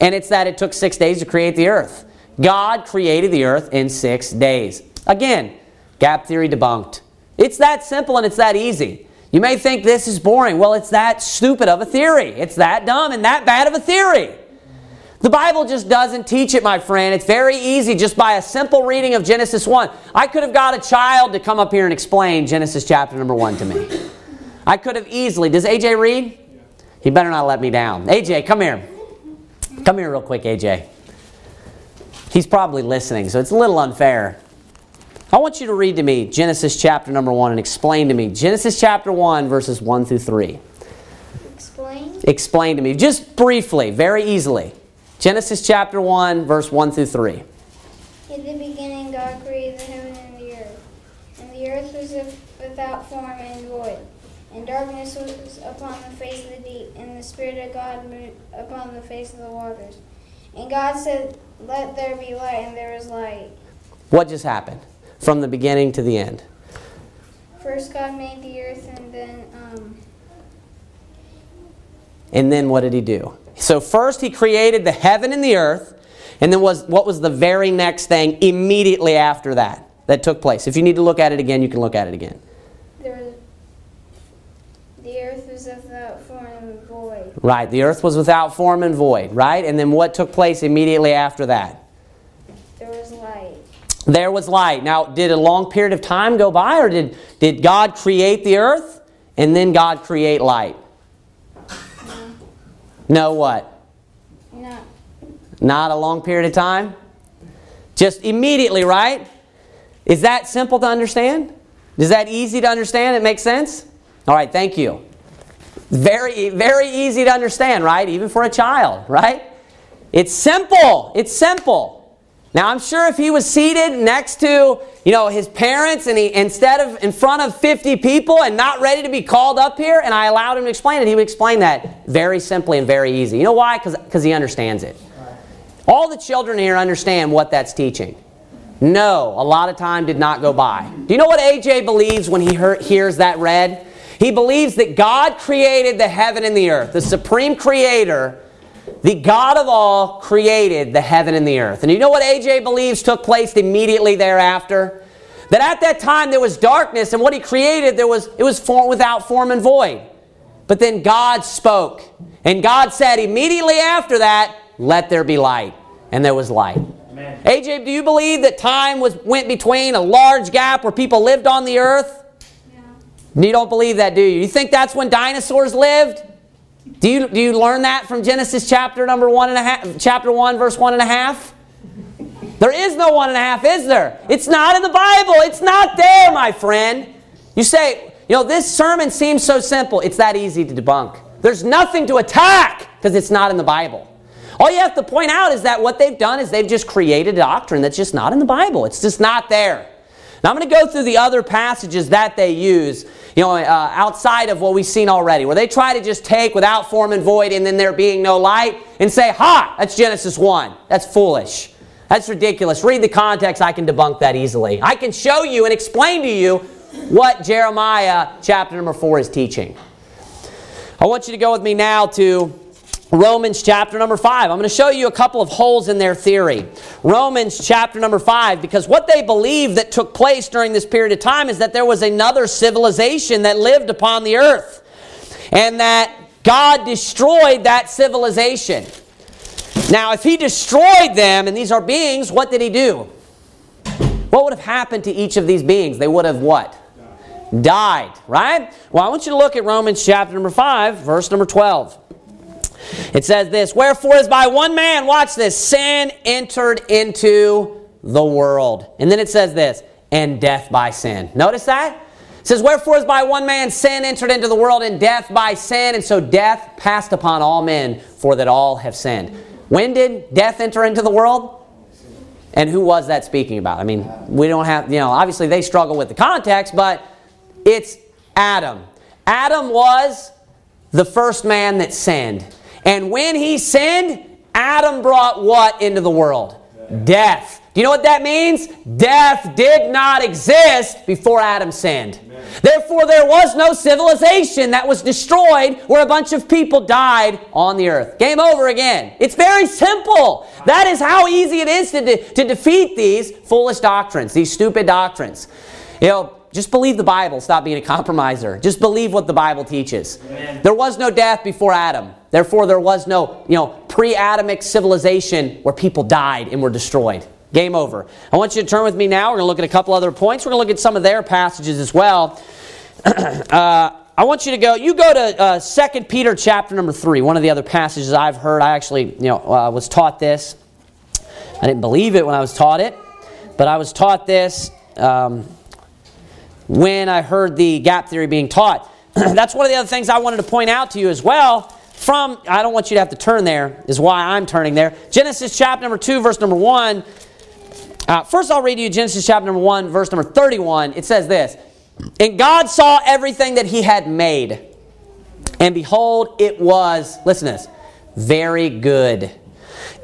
And it's that it took six days to create the earth. God created the earth in six days. Again, gap theory debunked. It's that simple and it's that easy. You may think this is boring. Well, it's that stupid of a theory. It's that dumb and that bad of a theory. The Bible just doesn't teach it, my friend. It's very easy just by a simple reading of Genesis 1. I could have got a child to come up here and explain Genesis chapter number 1 to me. I could have easily. Does AJ read? He better not let me down. AJ, come here. Come here, real quick, AJ. He's probably listening, so it's a little unfair. I want you to read to me Genesis chapter number 1 and explain to me Genesis chapter 1, verses 1 through 3. Explain? Explain to me, just briefly, very easily. Genesis chapter 1, verse 1 through 3. In the beginning, God created the heaven and the earth. And the earth was without form and void. And darkness was upon the face of the deep, and the Spirit of God moved upon the face of the waters. And God said, Let there be light, and there was light. What just happened from the beginning to the end? First, God made the earth, and then. Um, and then what did he do? So, first, he created the heaven and the earth. And then was what was the very next thing immediately after that that took place? If you need to look at it again, you can look at it again. Without form and void. Right, the earth was without form and void, right? And then what took place immediately after that? There was light. there was light. Now, did a long period of time go by, or did, did God create the earth and then God create light? Mm-hmm. No, what? No. Not a long period of time? Just immediately, right? Is that simple to understand? Is that easy to understand? It makes sense? All right, thank you. Very, very easy to understand, right? Even for a child, right? It's simple. It's simple. Now, I'm sure if he was seated next to, you know, his parents and he, instead of in front of 50 people and not ready to be called up here and I allowed him to explain it, he would explain that very simply and very easy. You know why? Because he understands it. All the children here understand what that's teaching. No, a lot of time did not go by. Do you know what AJ believes when he hear, hears that read? He believes that God created the heaven and the earth. The supreme creator the God of all created the heaven and the earth. And you know what AJ believes took place immediately thereafter? That at that time there was darkness, and what he created there was it was form, without form and void. But then God spoke, and God said immediately after that, "Let there be light," and there was light. Amen. AJ, do you believe that time was went between a large gap where people lived on the earth? You don't believe that, do you? You think that's when dinosaurs lived? Do you, do you learn that from Genesis chapter number one and a half, chapter one, verse one and a half? There is no one and a half, is there? It's not in the Bible. It's not there, my friend. You say, you know, this sermon seems so simple. It's that easy to debunk. There's nothing to attack because it's not in the Bible. All you have to point out is that what they've done is they've just created a doctrine that's just not in the Bible. It's just not there. Now I'm going to go through the other passages that they use you know, uh, outside of what we've seen already, where they try to just take without form and void and then there being no light and say, ha, that's Genesis 1. That's foolish. That's ridiculous. Read the context, I can debunk that easily. I can show you and explain to you what Jeremiah chapter number 4 is teaching. I want you to go with me now to Romans chapter number 5. I'm going to show you a couple of holes in their theory. Romans chapter number 5, because what they believe that took place during this period of time is that there was another civilization that lived upon the earth, and that God destroyed that civilization. Now, if He destroyed them, and these are beings, what did He do? What would have happened to each of these beings? They would have what? Died, right? Well, I want you to look at Romans chapter number 5, verse number 12. It says this Wherefore, as by one man, watch this, sin entered into the world. And then it says this, and death by sin. Notice that? It says, Wherefore, as by one man sin entered into the world, and death by sin, and so death passed upon all men, for that all have sinned. When did death enter into the world? And who was that speaking about? I mean, we don't have, you know, obviously they struggle with the context, but it's Adam. Adam was the first man that sinned. And when he sinned, Adam brought what into the world? Death. Do you know what that means? Death did not exist before Adam sinned. Amen. Therefore, there was no civilization that was destroyed where a bunch of people died on the earth. Game over again. It's very simple. That is how easy it is to, de- to defeat these foolish doctrines, these stupid doctrines. You know, just believe the Bible. Stop being a compromiser. Just believe what the Bible teaches. Amen. There was no death before Adam. Therefore, there was no, you know, pre-Adamic civilization where people died and were destroyed. Game over. I want you to turn with me now. We're going to look at a couple other points. We're going to look at some of their passages as well. (clears throat) uh, I want you to go. You go to uh, 2 Peter chapter number three. One of the other passages I've heard. I actually, you know, uh, was taught this. I didn't believe it when I was taught it, but I was taught this. Um, when I heard the gap theory being taught. (clears throat) That's one of the other things I wanted to point out to you as well. From, I don't want you to have to turn there, is why I'm turning there. Genesis chapter number 2, verse number 1. Uh, first, I'll read you Genesis chapter number 1, verse number 31. It says this And God saw everything that he had made, and behold, it was, listen to this, very good.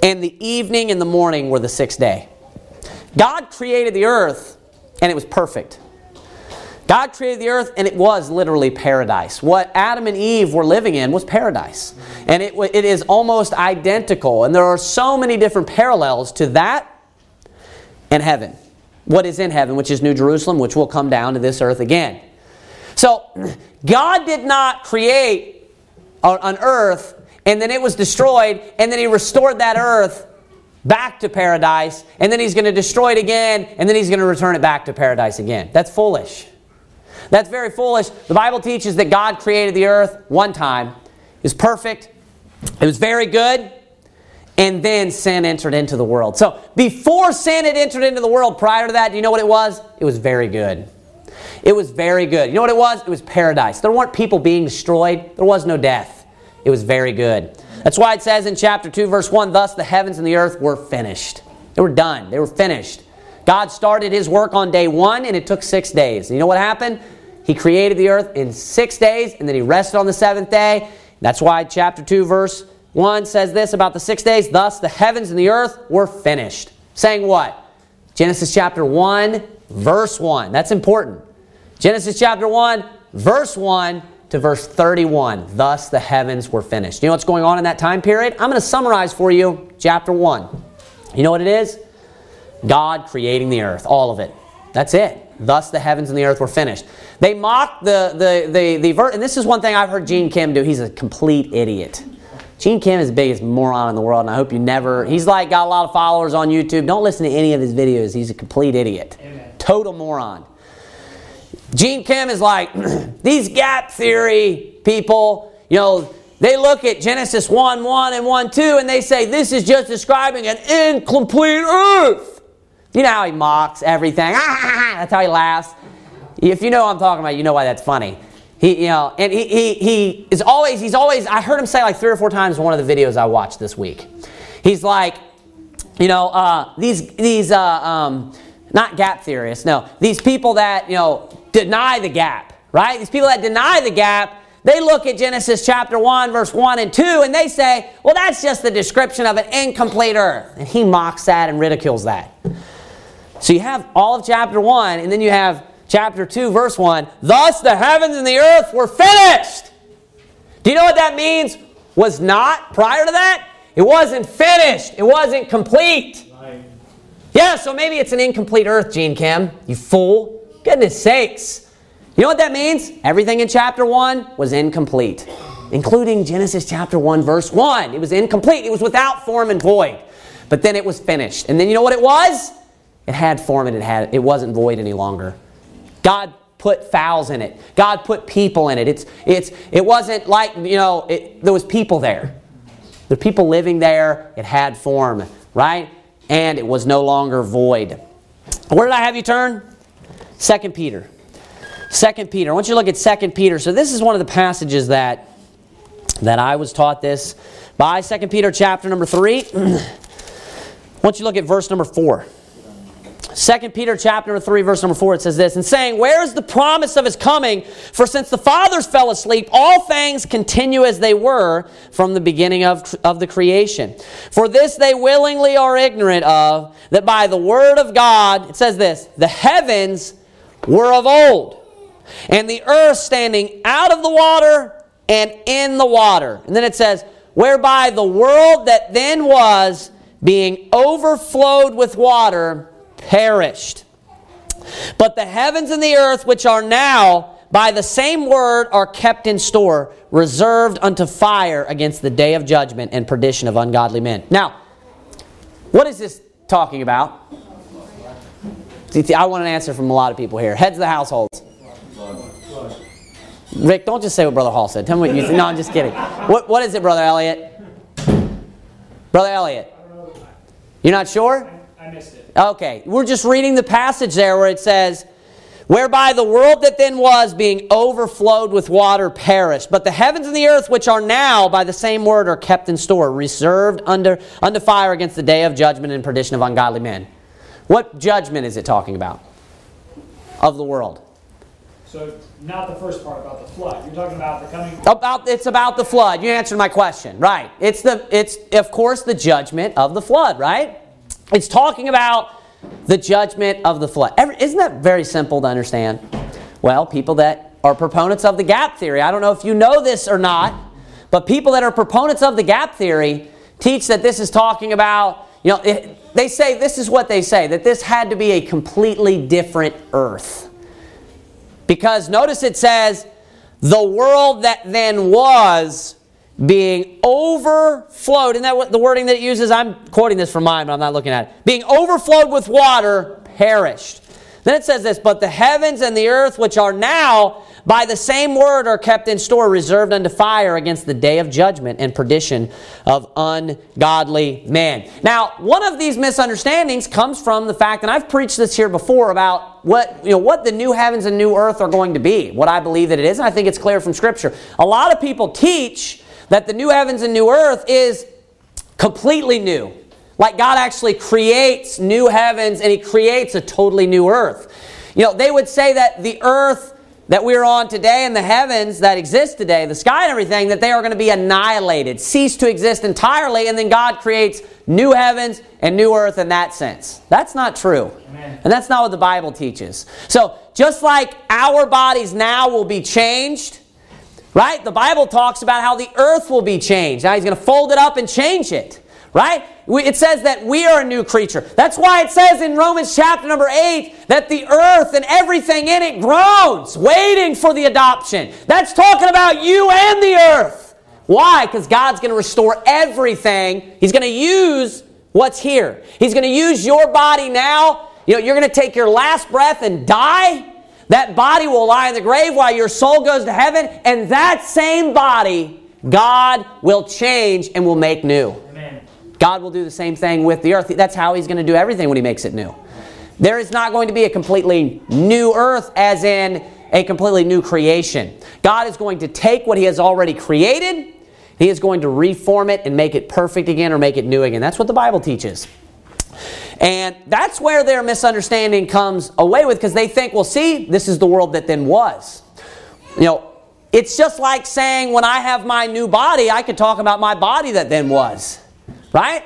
And the evening and the morning were the sixth day. God created the earth, and it was perfect. God created the earth and it was literally paradise. What Adam and Eve were living in was paradise. And it, it is almost identical. And there are so many different parallels to that and heaven. What is in heaven, which is New Jerusalem, which will come down to this earth again. So, God did not create an earth and then it was destroyed and then He restored that earth back to paradise, and then he's going to destroy it again, and then he's going to return it back to paradise again. That's foolish. That's very foolish. The Bible teaches that God created the earth one time. It was perfect. It was very good. And then sin entered into the world. So before sin had entered into the world, prior to that, do you know what it was? It was very good. It was very good. You know what it was? It was paradise. There weren't people being destroyed. There was no death. It was very good. That's why it says in chapter 2, verse 1, Thus the heavens and the earth were finished. They were done. They were finished. God started his work on day one, and it took six days. And you know what happened? He created the earth in six days, and then he rested on the seventh day. That's why chapter 2, verse 1 says this about the six days Thus the heavens and the earth were finished. Saying what? Genesis chapter 1, verse 1. That's important. Genesis chapter 1, verse 1 to verse 31. Thus the heavens were finished. You know what's going on in that time period? I'm going to summarize for you chapter 1. You know what it is? God creating the earth, all of it. That's it. Thus the heavens and the earth were finished. They mock the the the the ver- and this is one thing I've heard Gene Kim do. He's a complete idiot. Gene Kim is the biggest moron in the world, and I hope you never. He's like got a lot of followers on YouTube. Don't listen to any of his videos. He's a complete idiot. Amen. Total moron. Gene Kim is like (clears throat) these gap theory people. You know, they look at Genesis 1 1 and 1 2 and they say this is just describing an incomplete earth. You know how he mocks everything. (laughs) That's how he laughs. If you know what I'm talking about, you know why that's funny. He, you know, and he, he, he is always, he's always, I heard him say like three or four times in one of the videos I watched this week. He's like, you know, uh, these, these, uh, um, not gap theorists, no, these people that, you know, deny the gap, right? These people that deny the gap, they look at Genesis chapter 1, verse 1 and 2, and they say, well, that's just the description of an incomplete earth. And he mocks that and ridicules that. So you have all of chapter 1, and then you have chapter 2, verse 1. Thus the heavens and the earth were finished. Do you know what that means? Was not prior to that? It wasn't finished. It wasn't complete. Right. Yeah, so maybe it's an incomplete earth, Gene Kim. You fool. Goodness sakes. You know what that means? Everything in chapter 1 was incomplete, including Genesis chapter 1, verse 1. It was incomplete. It was without form and void. But then it was finished. And then you know what it was? It had form and it had it wasn't void any longer. God put fowls in it. God put people in it. It's it's it wasn't like, you know, it, there was people there. There were people living there. It had form, right? And it was no longer void. Where did I have you turn? Second Peter. Second Peter. I want you to look at Second Peter. So this is one of the passages that that I was taught this by Second Peter chapter number 3. (clears throat) I want you to look at verse number 4. 2 Peter chapter 3 verse number 4 it says this and saying where is the promise of his coming? For since the fathers fell asleep all things continue as they were from the beginning of, of the creation. For this they willingly are ignorant of that by the word of God it says this the heavens were of old and the earth standing out of the water and in the water. And then it says whereby the world that then was being overflowed with water perished. But the heavens and the earth, which are now by the same word, are kept in store, reserved unto fire against the day of judgment and perdition of ungodly men. Now, what is this talking about? I want an answer from a lot of people here. Heads of the households. Rick, don't just say what Brother Hall said. Tell me what you think. No, I'm just kidding. What, what is it, Brother Elliot? Brother Elliot? You're not sure? I missed it. Okay, we're just reading the passage there where it says, Whereby the world that then was, being overflowed with water, perished. But the heavens and the earth, which are now by the same word, are kept in store, reserved under, under fire against the day of judgment and perdition of ungodly men. What judgment is it talking about? Of the world. So, not the first part about the flood. You're talking about the coming. About it's about the flood. You answered my question, right? It's the it's of course the judgment of the flood, right? It's talking about the judgment of the flood. Isn't that very simple to understand? Well, people that are proponents of the gap theory, I don't know if you know this or not, but people that are proponents of the gap theory teach that this is talking about, you know, it, they say this is what they say that this had to be a completely different earth. Because notice it says, the world that then was being overflowed. Isn't that what the wording that it uses? I'm quoting this from mine, but I'm not looking at it. Being overflowed with water, perished. Then it says this, but the heavens and the earth, which are now by the same word, are kept in store, reserved unto fire against the day of judgment and perdition of ungodly men. Now, one of these misunderstandings comes from the fact, and I've preached this here before about what you know what the new heavens and new earth are going to be. What I believe that it is, and I think it's clear from Scripture. A lot of people teach that the new heavens and new earth is completely new. Like God actually creates new heavens and He creates a totally new earth. You know, they would say that the earth that we're on today and the heavens that exist today, the sky and everything, that they are going to be annihilated, cease to exist entirely, and then God creates new heavens and new earth in that sense. That's not true. Amen. And that's not what the Bible teaches. So, just like our bodies now will be changed, right? The Bible talks about how the earth will be changed. Now, He's going to fold it up and change it. Right? It says that we are a new creature. That's why it says in Romans chapter number 8 that the earth and everything in it groans, waiting for the adoption. That's talking about you and the earth. Why? Because God's going to restore everything. He's going to use what's here. He's going to use your body now. You know, you're going to take your last breath and die. That body will lie in the grave while your soul goes to heaven, and that same body, God will change and will make new. God will do the same thing with the earth. That's how He's going to do everything when He makes it new. There is not going to be a completely new earth, as in a completely new creation. God is going to take what He has already created, He is going to reform it and make it perfect again or make it new again. That's what the Bible teaches. And that's where their misunderstanding comes away with because they think, well, see, this is the world that then was. You know, it's just like saying when I have my new body, I could talk about my body that then was. Right?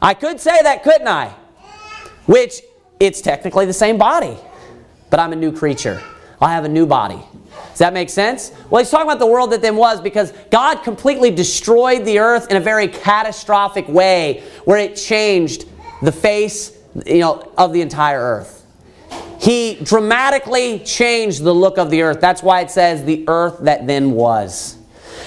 I could say that, couldn't I? Which it's technically the same body, but I'm a new creature. I have a new body. Does that make sense? Well, he's talking about the world that then was because God completely destroyed the earth in a very catastrophic way where it changed the face you know, of the entire earth. He dramatically changed the look of the earth. That's why it says the earth that then was.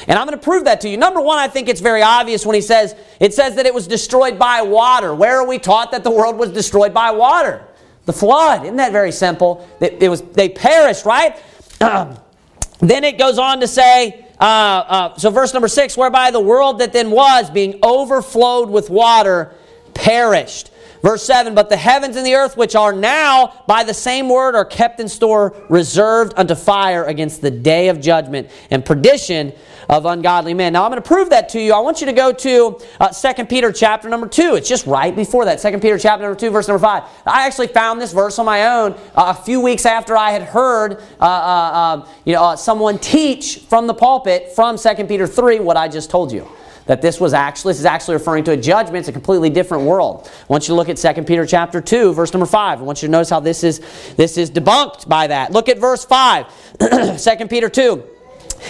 And I'm going to prove that to you. Number one, I think it's very obvious when he says, it says that it was destroyed by water. Where are we taught that the world was destroyed by water? The flood. Isn't that very simple? It, it was, they perished, right? (clears throat) then it goes on to say, uh, uh, so verse number six, whereby the world that then was, being overflowed with water, perished. Verse 7 But the heavens and the earth, which are now by the same word, are kept in store, reserved unto fire against the day of judgment and perdition of ungodly men. Now I'm going to prove that to you. I want you to go to uh, 2 Peter chapter number 2. It's just right before that. 2 Peter chapter number 2, verse number 5. I actually found this verse on my own uh, a few weeks after I had heard uh, uh um, you know, uh, someone teach from the pulpit from 2 Peter 3 what I just told you that this was actually this is actually referring to a judgment it's a completely different world i want you to look at 2 peter chapter 2 verse number 5 i want you to notice how this is this is debunked by that look at verse 5 (clears throat) 2 peter 2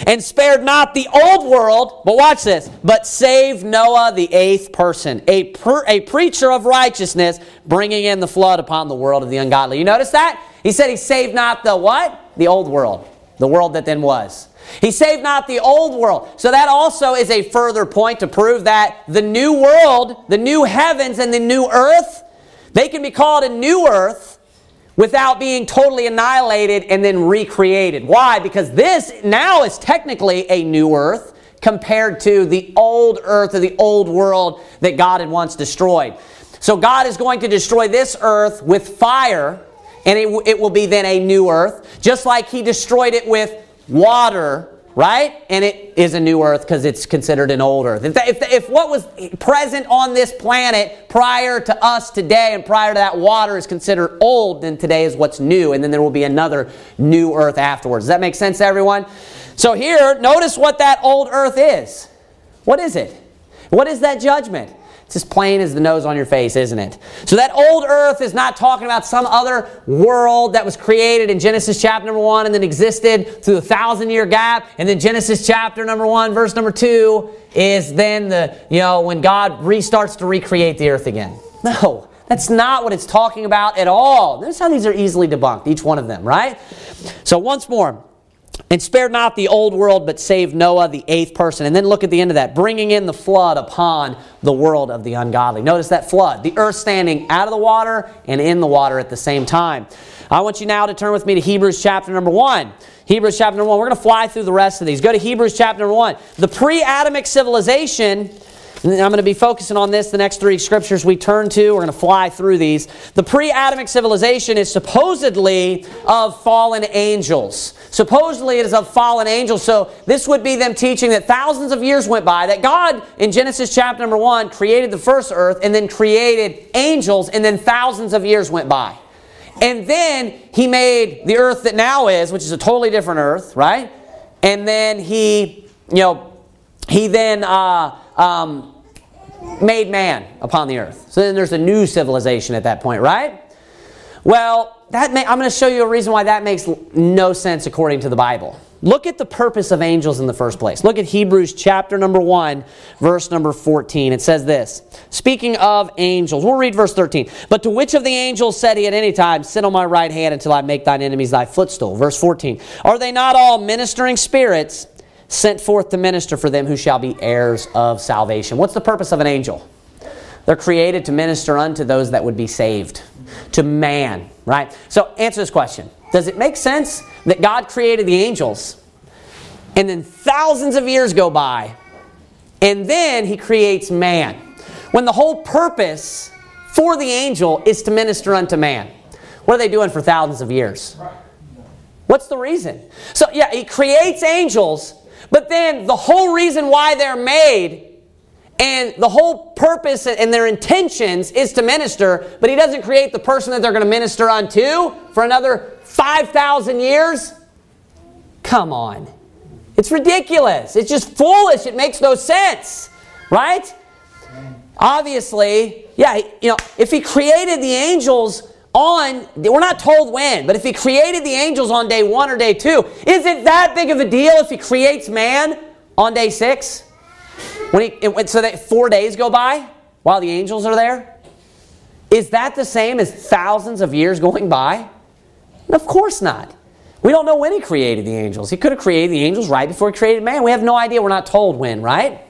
and spared not the old world, but watch this, but saved Noah, the eighth person, a, per, a preacher of righteousness, bringing in the flood upon the world of the ungodly. You notice that? He said he saved not the what? The old world, the world that then was. He saved not the old world. So that also is a further point to prove that the new world, the new heavens and the new earth, they can be called a new earth without being totally annihilated and then recreated. Why? Because this now is technically a new earth compared to the old earth or the old world that God had once destroyed. So God is going to destroy this earth with fire, and it, it will be then a new earth, just like He destroyed it with water right? And it is a new earth because it's considered an old earth. If, if, if, what was present on this planet prior to us today and prior to that water is considered old, then today is what's new, and then there will be another new earth afterwards. Does that make sense everyone? So here, notice what that old earth is. What is it? What is that judgment? It's as plain as the nose on your face, isn't it? So that old earth is not talking about some other world that was created in Genesis chapter number one and then existed through a thousand year gap. And then Genesis chapter number one, verse number two is then the, you know, when God restarts to recreate the earth again. No. That's not what it's talking about at all. Notice how these are easily debunked, each one of them, right? So once more, and spared not the old world, but saved Noah, the eighth person. And then look at the end of that, bringing in the flood upon the world of the ungodly. Notice that flood, the earth standing out of the water and in the water at the same time. I want you now to turn with me to Hebrews chapter number 1. Hebrews chapter number 1. We're going to fly through the rest of these. Go to Hebrews chapter number 1. The pre Adamic civilization I'm going to be focusing on this the next three scriptures we turn to. We're going to fly through these. The pre Adamic civilization is supposedly of fallen angels. Supposedly it is of fallen angels. So this would be them teaching that thousands of years went by, that God in Genesis chapter number 1 created the first earth and then created angels, and then thousands of years went by. And then he made the earth that now is, which is a totally different earth, right? And then he, you know, he then uh, um, made man upon the earth. So then there's a new civilization at that point, right? Well, that may, I'm going to show you a reason why that makes no sense according to the Bible. Look at the purpose of angels in the first place. Look at Hebrews chapter number 1, verse number 14. It says this Speaking of angels, we'll read verse 13. But to which of the angels said he at any time, Sit on my right hand until I make thine enemies thy footstool? Verse 14. Are they not all ministering spirits? Sent forth to minister for them who shall be heirs of salvation. What's the purpose of an angel? They're created to minister unto those that would be saved, to man, right? So answer this question Does it make sense that God created the angels and then thousands of years go by and then he creates man? When the whole purpose for the angel is to minister unto man. What are they doing for thousands of years? What's the reason? So, yeah, he creates angels but then the whole reason why they're made and the whole purpose and their intentions is to minister, but he doesn't create the person that they're going to minister unto for another 5,000 years? Come on. It's ridiculous. It's just foolish. It makes no sense. Right? Obviously, yeah, you know, if he created the angels on, we're not told when, but if he created the angels on day one or day two, is it that big of a deal if he creates man on day six? When he, it, so that four days go by while the angels are there? Is that the same as thousands of years going by? Of course not. We don't know when he created the angels. He could have created the angels right before he created man. We have no idea. We're not told when, right?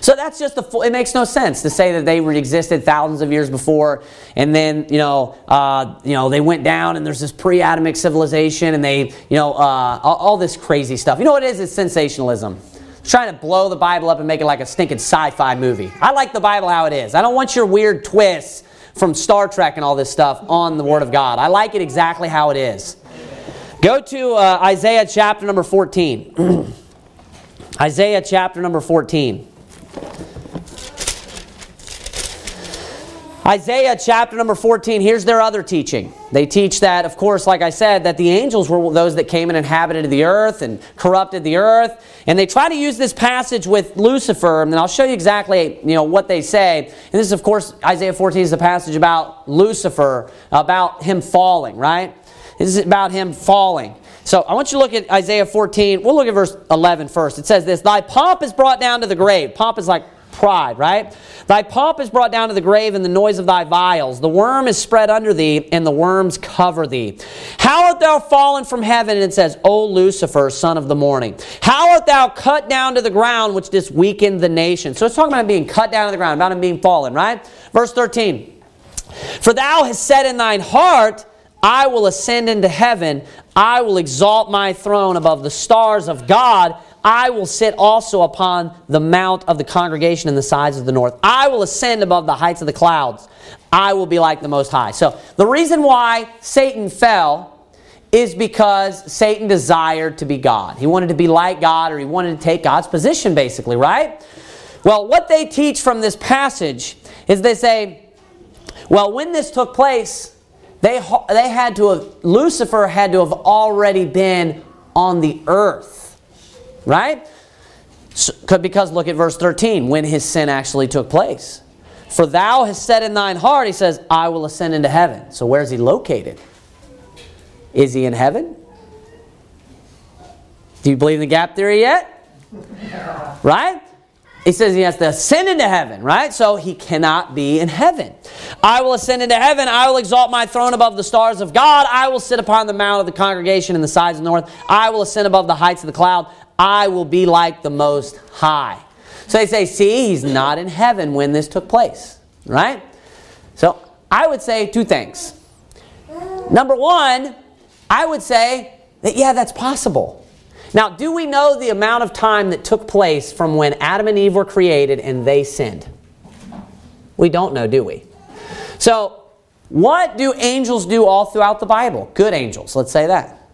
So that's just the full, it makes no sense to say that they existed thousands of years before and then, you know, uh, you know, they went down and there's this pre-Adamic civilization and they, you know, uh, all, all, this crazy stuff. You know what it is? It's sensationalism. It's trying to blow the Bible up and make it like a stinking sci-fi movie. I like the Bible how it is. I don't want your weird twists from Star Trek and all this stuff on the Word of God. I like it exactly how it is. Go to uh, Isaiah chapter number 14. (clears throat) Isaiah chapter number 14. Isaiah chapter number 14, here's their other teaching. They teach that, of course, like I said, that the angels were those that came and inhabited the earth and corrupted the earth. And they try to use this passage with Lucifer, and I'll show you exactly you know, what they say. And this, of course, Isaiah 14 is the passage about Lucifer, about him falling, right? This is about him falling. So I want you to look at Isaiah 14. We'll look at verse 11 first. It says this Thy pomp is brought down to the grave. Pomp is like pride, right? Thy pomp is brought down to the grave, and the noise of thy vials. The worm is spread under thee, and the worms cover thee. How art thou fallen from heaven? And it says, O Lucifer, son of the morning. How art thou cut down to the ground, which didst weaken the nation? So it's talking about him being cut down to the ground, about him being fallen, right? Verse 13. For thou hast said in thine heart, I will ascend into heaven. I will exalt my throne above the stars of God. I will sit also upon the mount of the congregation in the sides of the north. I will ascend above the heights of the clouds. I will be like the Most High. So, the reason why Satan fell is because Satan desired to be God. He wanted to be like God, or he wanted to take God's position, basically, right? Well, what they teach from this passage is they say, well, when this took place, they, they had to have, Lucifer had to have already been on the earth right? So, because look at verse 13, when his sin actually took place. For thou hast said in thine heart, he says, I will ascend into heaven. So where's he located? Is he in heaven? Do you believe in the gap theory yet? (laughs) Right? He says he has to ascend into heaven, right? So he cannot be in heaven. I will ascend into heaven. I will exalt my throne above the stars of God. I will sit upon the mount of the congregation in the sides of the north. I will ascend above the heights of the cloud. I will be like the most high. So they say, see, he's not in heaven when this took place, right? So I would say two things. Number one, I would say that, yeah, that's possible. Now, do we know the amount of time that took place from when Adam and Eve were created and they sinned? We don't know, do we? So, what do angels do all throughout the Bible? Good angels, let's say that.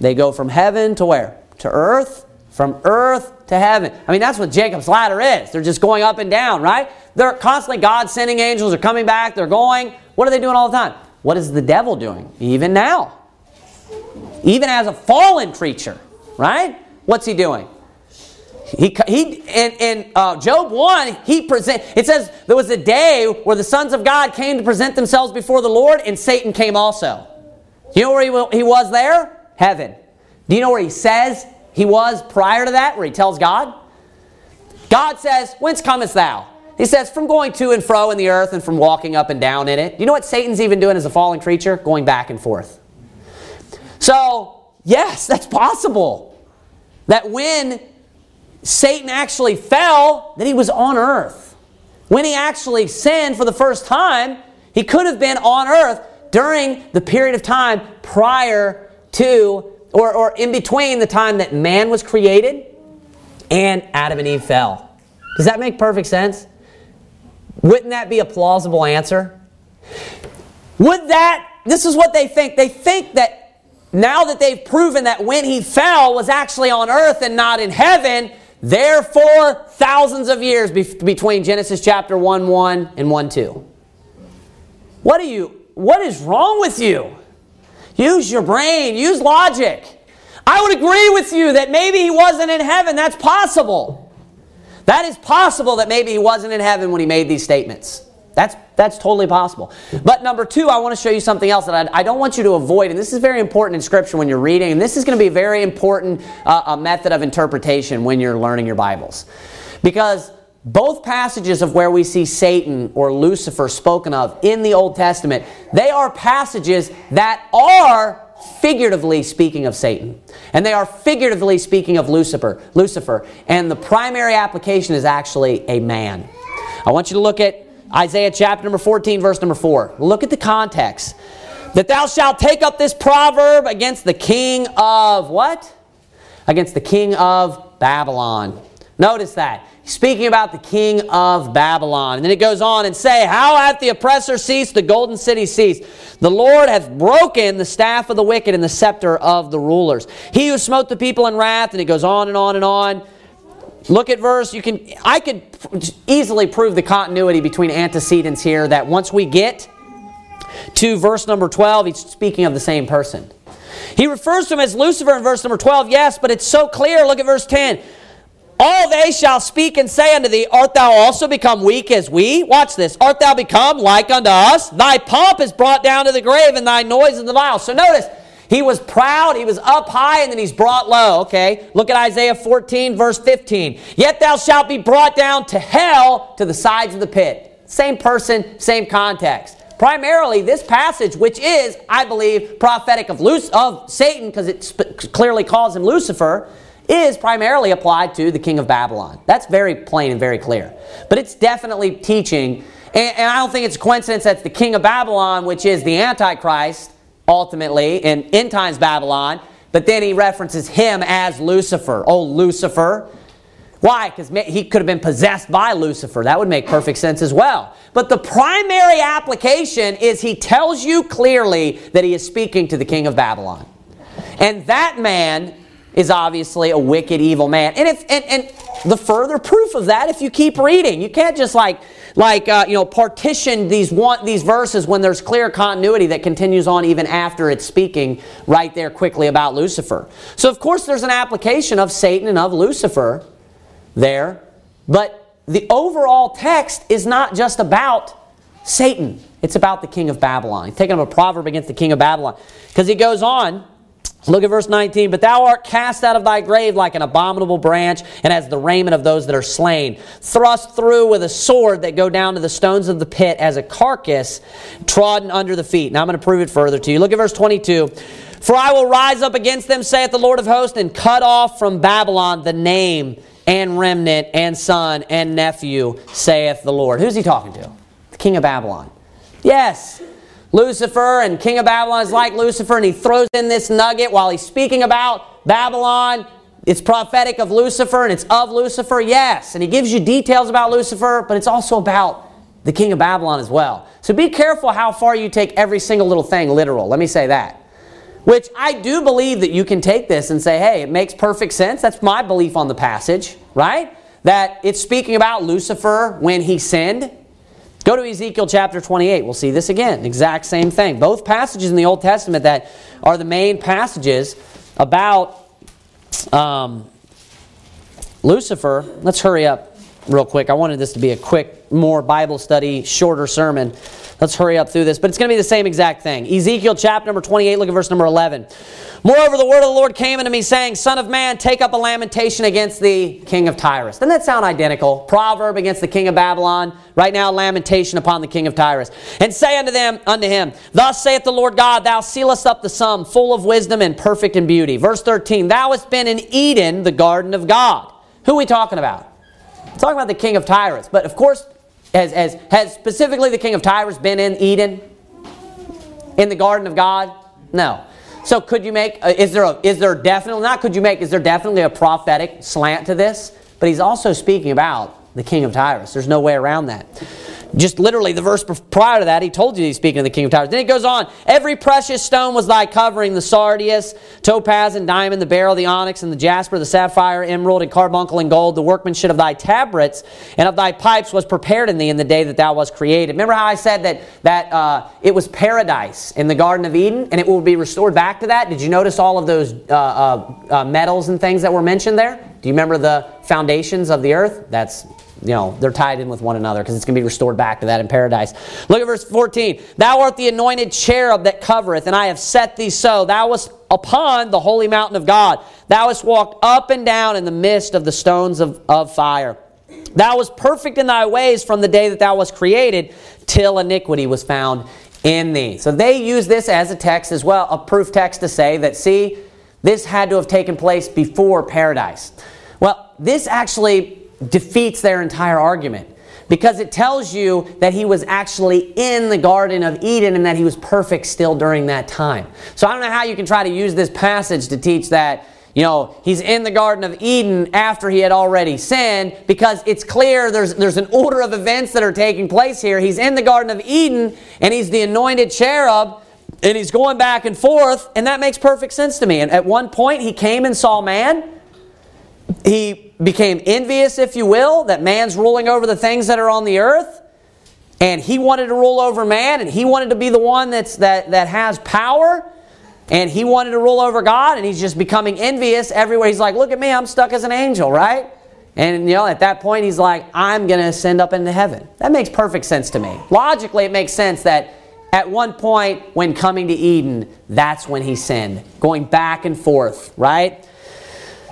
They go from heaven to where? To earth. From earth to heaven. I mean, that's what Jacob's ladder is. They're just going up and down, right? They're constantly God sending angels, they're coming back, they're going. What are they doing all the time? What is the devil doing? Even now. Even as a fallen creature, right? What's he doing? He, he in, in uh, Job 1, he present, it says there was a day where the sons of God came to present themselves before the Lord, and Satan came also. You know where he, he was there? Heaven. Do you know where he says he was prior to that, where he tells God? God says, Whence comest thou? He says, From going to and fro in the earth and from walking up and down in it. Do you know what Satan's even doing as a fallen creature? Going back and forth. So, yes, that's possible. That when Satan actually fell, that he was on earth. When he actually sinned for the first time, he could have been on earth during the period of time prior to or, or in between the time that man was created and Adam and Eve fell. Does that make perfect sense? Wouldn't that be a plausible answer? Would that, this is what they think. They think that now that they've proven that when he fell was actually on earth and not in heaven, therefore thousands of years be- between Genesis chapter 1 1 and 1 2. What are you, what is wrong with you? Use your brain, use logic. I would agree with you that maybe he wasn't in heaven. That's possible. That is possible that maybe he wasn't in heaven when he made these statements. That's, that's totally possible. But number two, I want to show you something else that I, I, don't want you to avoid, and this is very important in Scripture when you're reading, and this is going to be a very important uh, a method of interpretation when you're learning your Bibles. Because both passages of where we see Satan or Lucifer spoken of in the Old Testament, they are passages that are figuratively speaking of Satan. And they are figuratively speaking of Lucifer, Lucifer. And the primary application is actually a man. I want you to look at Isaiah chapter number 14, verse number 4. Look at the context. That thou shalt take up this proverb against the king of what? Against the king of Babylon. Notice that. He's speaking about the king of Babylon. And then it goes on and say, How hath the oppressor ceased, the golden city ceased? The Lord hath broken the staff of the wicked and the scepter of the rulers. He who smote the people in wrath, and it goes on and on and on. Look at verse, you can I could easily prove the continuity between antecedents here that once we get to verse number 12, he's speaking of the same person. He refers to him as Lucifer in verse number 12, yes, but it's so clear. Look at verse 10. All they shall speak and say unto thee, Art thou also become weak as we? Watch this. Art thou become like unto us? Thy pomp is brought down to the grave, and thy noise in the vile. So notice, he was proud, he was up high, and then he's brought low. Okay, look at Isaiah 14, verse 15. Yet thou shalt be brought down to hell to the sides of the pit. Same person, same context. Primarily, this passage, which is, I believe, prophetic of, Luc- of Satan, because it sp- clearly calls him Lucifer, is primarily applied to the king of Babylon. That's very plain and very clear. But it's definitely teaching, and, and I don't think it's a coincidence that's the king of Babylon, which is the Antichrist, ultimately in end times Babylon, but then he references him as Lucifer. Oh, Lucifer. Why? Because he could have been possessed by Lucifer. That would make perfect sense as well. But the primary application is he tells you clearly that he is speaking to the king of Babylon. And that man is obviously a wicked, evil man. And if and, and the further proof of that, if you keep reading, you can't just like like uh, you know partition these one these verses when there's clear continuity that continues on even after it's speaking right there quickly about Lucifer. So of course there's an application of Satan and of Lucifer there, but the overall text is not just about Satan. It's about the king of Babylon. He's taking up a proverb against the king of Babylon because he goes on Look at verse 19. But thou art cast out of thy grave like an abominable branch, and as the raiment of those that are slain, thrust through with a sword that go down to the stones of the pit as a carcass trodden under the feet. Now I'm going to prove it further to you. Look at verse 22. For I will rise up against them, saith the Lord of hosts, and cut off from Babylon the name and remnant and son and nephew, saith the Lord. Who's he talking to? The king of Babylon. Yes, Lucifer and King of Babylon is like Lucifer, and he throws in this nugget while he's speaking about Babylon. It's prophetic of Lucifer and it's of Lucifer, yes. And he gives you details about Lucifer, but it's also about the King of Babylon as well. So be careful how far you take every single little thing literal. Let me say that. Which I do believe that you can take this and say, hey, it makes perfect sense. That's my belief on the passage, right? That it's speaking about Lucifer when he sinned. Go to Ezekiel chapter 28. We'll see this again. Exact same thing. Both passages in the Old Testament that are the main passages about um, Lucifer. Let's hurry up real quick. I wanted this to be a quick, more Bible study, shorter sermon. Let's hurry up through this. But it's going to be the same exact thing. Ezekiel chapter number 28, look at verse number 11. Moreover, the word of the Lord came unto me, saying, Son of man, take up a lamentation against the king of Tyrus. Doesn't that sound identical? Proverb against the king of Babylon. Right now, lamentation upon the king of Tyrus. And say unto them, unto him, Thus saith the Lord God, Thou sealest up the sum, full of wisdom and perfect in beauty. Verse 13, Thou hast been in Eden, the garden of God. Who are we talking about? talking about the king of Tyrus. But of course, has, has, has specifically the king of Tyrus been in Eden? In the garden of God? No. So could you make, uh, is there a, is there definitely, not could you make, is there definitely a prophetic slant to this? But he's also speaking about the king of Tyrus. There's no way around that. Just literally, the verse prior to that, he told you he's speaking of the king of Tyrus. Then it goes on, Every precious stone was thy covering, the sardius, topaz, and diamond, the beryl, the onyx, and the jasper, the sapphire, emerald, and carbuncle, and gold. The workmanship of thy tabrets and of thy pipes was prepared in thee in the day that thou wast created. Remember how I said that, that uh, it was paradise in the Garden of Eden, and it will be restored back to that? Did you notice all of those uh, uh, uh metals and things that were mentioned there? Do you remember the foundations of the earth? That's you know, they're tied in with one another because it's going to be restored back to that in paradise. Look at verse 14. Thou art the anointed cherub that covereth, and I have set thee so. Thou wast upon the holy mountain of God. Thou hast walked up and down in the midst of the stones of, of fire. Thou wast perfect in thy ways from the day that thou wast created till iniquity was found in thee. So they use this as a text as well, a proof text to say that, see, this had to have taken place before paradise. Well, this actually defeats their entire argument because it tells you that he was actually in the Garden of Eden and that he was perfect still during that time. So I don't know how you can try to use this passage to teach that, you know, he's in the Garden of Eden after he had already sinned because it's clear there's, there's an order of events that are taking place here. He's in the Garden of Eden and he's the anointed cherub and he's going back and forth and that makes perfect sense to me. And at one point he came and saw man he became envious, if you will, that man's ruling over the things that are on the earth. And he wanted to rule over man, and he wanted to be the one that's, that, that has power. And he wanted to rule over God, and he's just becoming envious everywhere. He's like, look at me, I'm stuck as an angel, right? And, you know, at that point, he's like, I'm going to ascend up into heaven. That makes perfect sense to me. Logically, it makes sense that at one point, when coming to Eden, that's when he sinned. Going back and forth, right?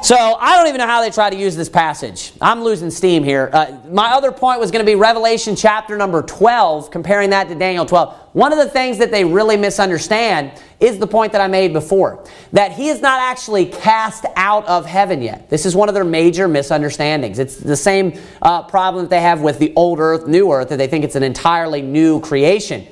So I don't even know how they try to use this passage. I'm losing steam here. Uh, my other point was going to be Revelation chapter number 12, comparing that to Daniel 12. One of the things that they really misunderstand is the point that I made before that he is not actually cast out of heaven yet. This is one of their major misunderstandings. It's the same uh, problem that they have with the old earth, new earth, that they think it's an entirely new creation.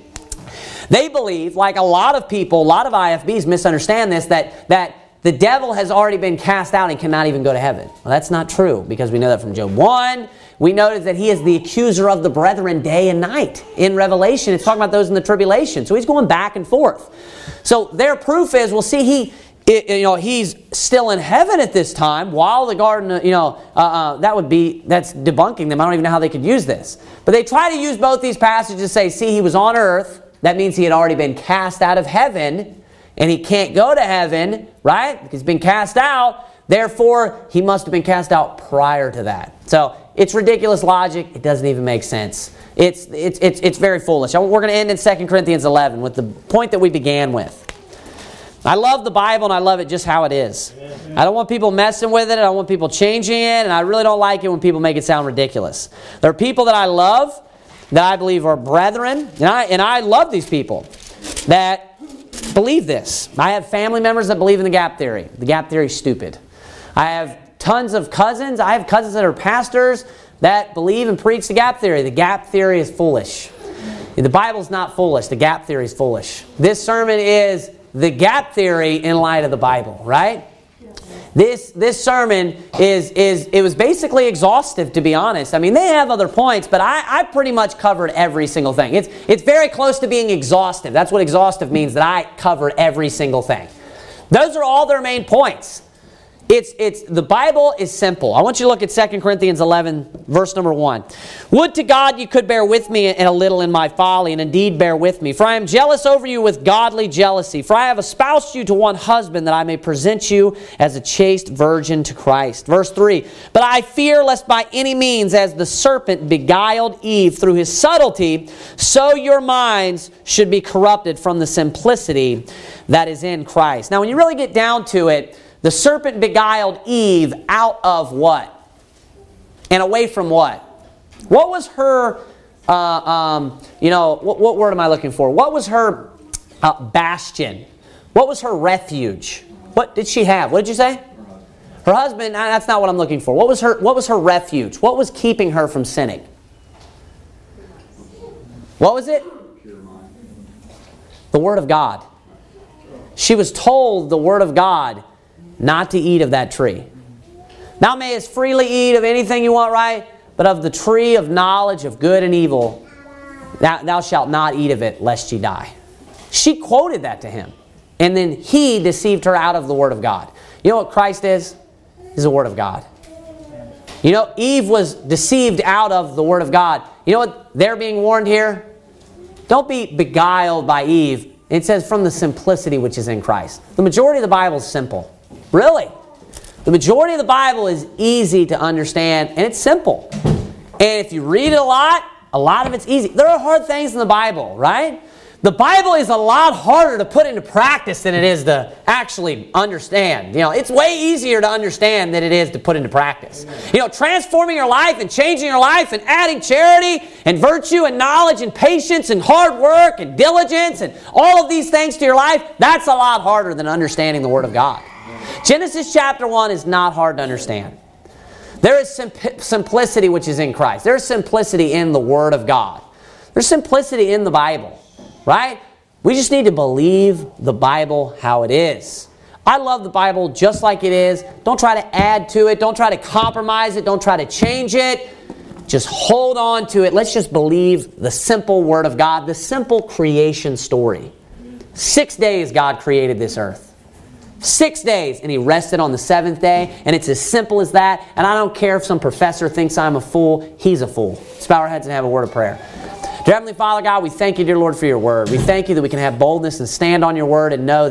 They believe, like a lot of people, a lot of IFBs misunderstand this, that, that the devil has already been cast out and cannot even go to heaven. Well, that's not true because we know that from Job 1. We notice that he is the accuser of the brethren day and night. In Revelation, it's talking about those in the tribulation. So he's going back and forth. So their proof is, well, see, he, you know, he's still in heaven at this time while the garden, you know, uh, uh, that would be, that's debunking them. I don't even know how they could use this. But they try to use both these passages to say, see, he was on earth. That means he had already been cast out of heaven and he can't go to heaven, right? He's been cast out. Therefore, he must have been cast out prior to that. So it's ridiculous logic. It doesn't even make sense. It's, it's, it's, it's very foolish. We're going to end in 2 Corinthians 11 with the point that we began with. I love the Bible and I love it just how it is. I don't want people messing with it. I don't want people changing it. And I really don't like it when people make it sound ridiculous. There are people that I love that I believe are brethren. And I, and I love these people that believe this. I have family members that believe in the gap theory. The gap theory is stupid. I have tons of cousins. I have cousins that are pastors that believe and preach the gap theory. The gap theory is foolish. The Bible's not foolish. The gap theory is foolish. This sermon is the gap theory in light of the Bible, right? This, this sermon is, is it was basically exhaustive to be honest. I mean they have other points, but I, I pretty much covered every single thing. It's, it's very close to being exhaustive. That's what exhaustive means, that I covered every single thing. Those are all their main points. It's, it's, the Bible is simple. I want you to look at 2 Corinthians 11, verse number 1. Would to God you could bear with me a little in my folly, and indeed bear with me. For I am jealous over you with godly jealousy. For I have espoused you to one husband, that I may present you as a chaste virgin to Christ. Verse 3. But I fear lest by any means, as the serpent beguiled Eve through his subtlety, so your minds should be corrupted from the simplicity that is in Christ. Now, when you really get down to it, the serpent beguiled Eve out of what? And away from what? What was her, uh, um, you know, what, what, word am I looking for? What was her uh, bastion? What was her refuge? What did she have? What did you say? Her husband. That's not what I'm looking for. What was her? What was her refuge? What was keeping her from sinning? What was it? The Word of God. She was told the Word of God not to eat of that tree. Thou mayest freely eat of anything you want, right? But of the tree of knowledge of good and evil, thou, thou shalt not eat of it, lest ye die. She quoted that to him. And then he deceived her out of the Word of God. You know what Christ is? He's the Word of God. You know, Eve was deceived out of the Word of God. You know what they're being warned here? Don't be beguiled by Eve. It says from the simplicity which is in Christ. The majority of the Bible is simple. Really. The majority of the Bible is easy to understand and it's simple. And if you read it a lot, a lot of it's easy. There are hard things in the Bible, right? The Bible is a lot harder to put into practice than it is to actually understand. You know, it's way easier to understand than it is to put into practice. You know, transforming your life and changing your life and adding charity and virtue and knowledge and patience and hard work and diligence and all of these things to your life, that's a lot harder than understanding the Word of God. Genesis chapter 1 is not hard to understand. There is simplicity which is in Christ. There's simplicity in the Word of God. There's simplicity in the Bible, right? We just need to believe the Bible how it is. I love the Bible just like it is. Don't try to add to it. Don't try to compromise it. Don't try to change it. Just hold on to it. Let's just believe the simple Word of God, the simple creation story. Six days God created this earth. Six days, and he rested on the seventh day, and it's as simple as that. And I don't care if some professor thinks I'm a fool, he's a fool. Let's bow our heads and have a word of prayer. Dear Heavenly Father God, we thank you, dear Lord, for your word. We thank you that we can have boldness and stand on your word and know that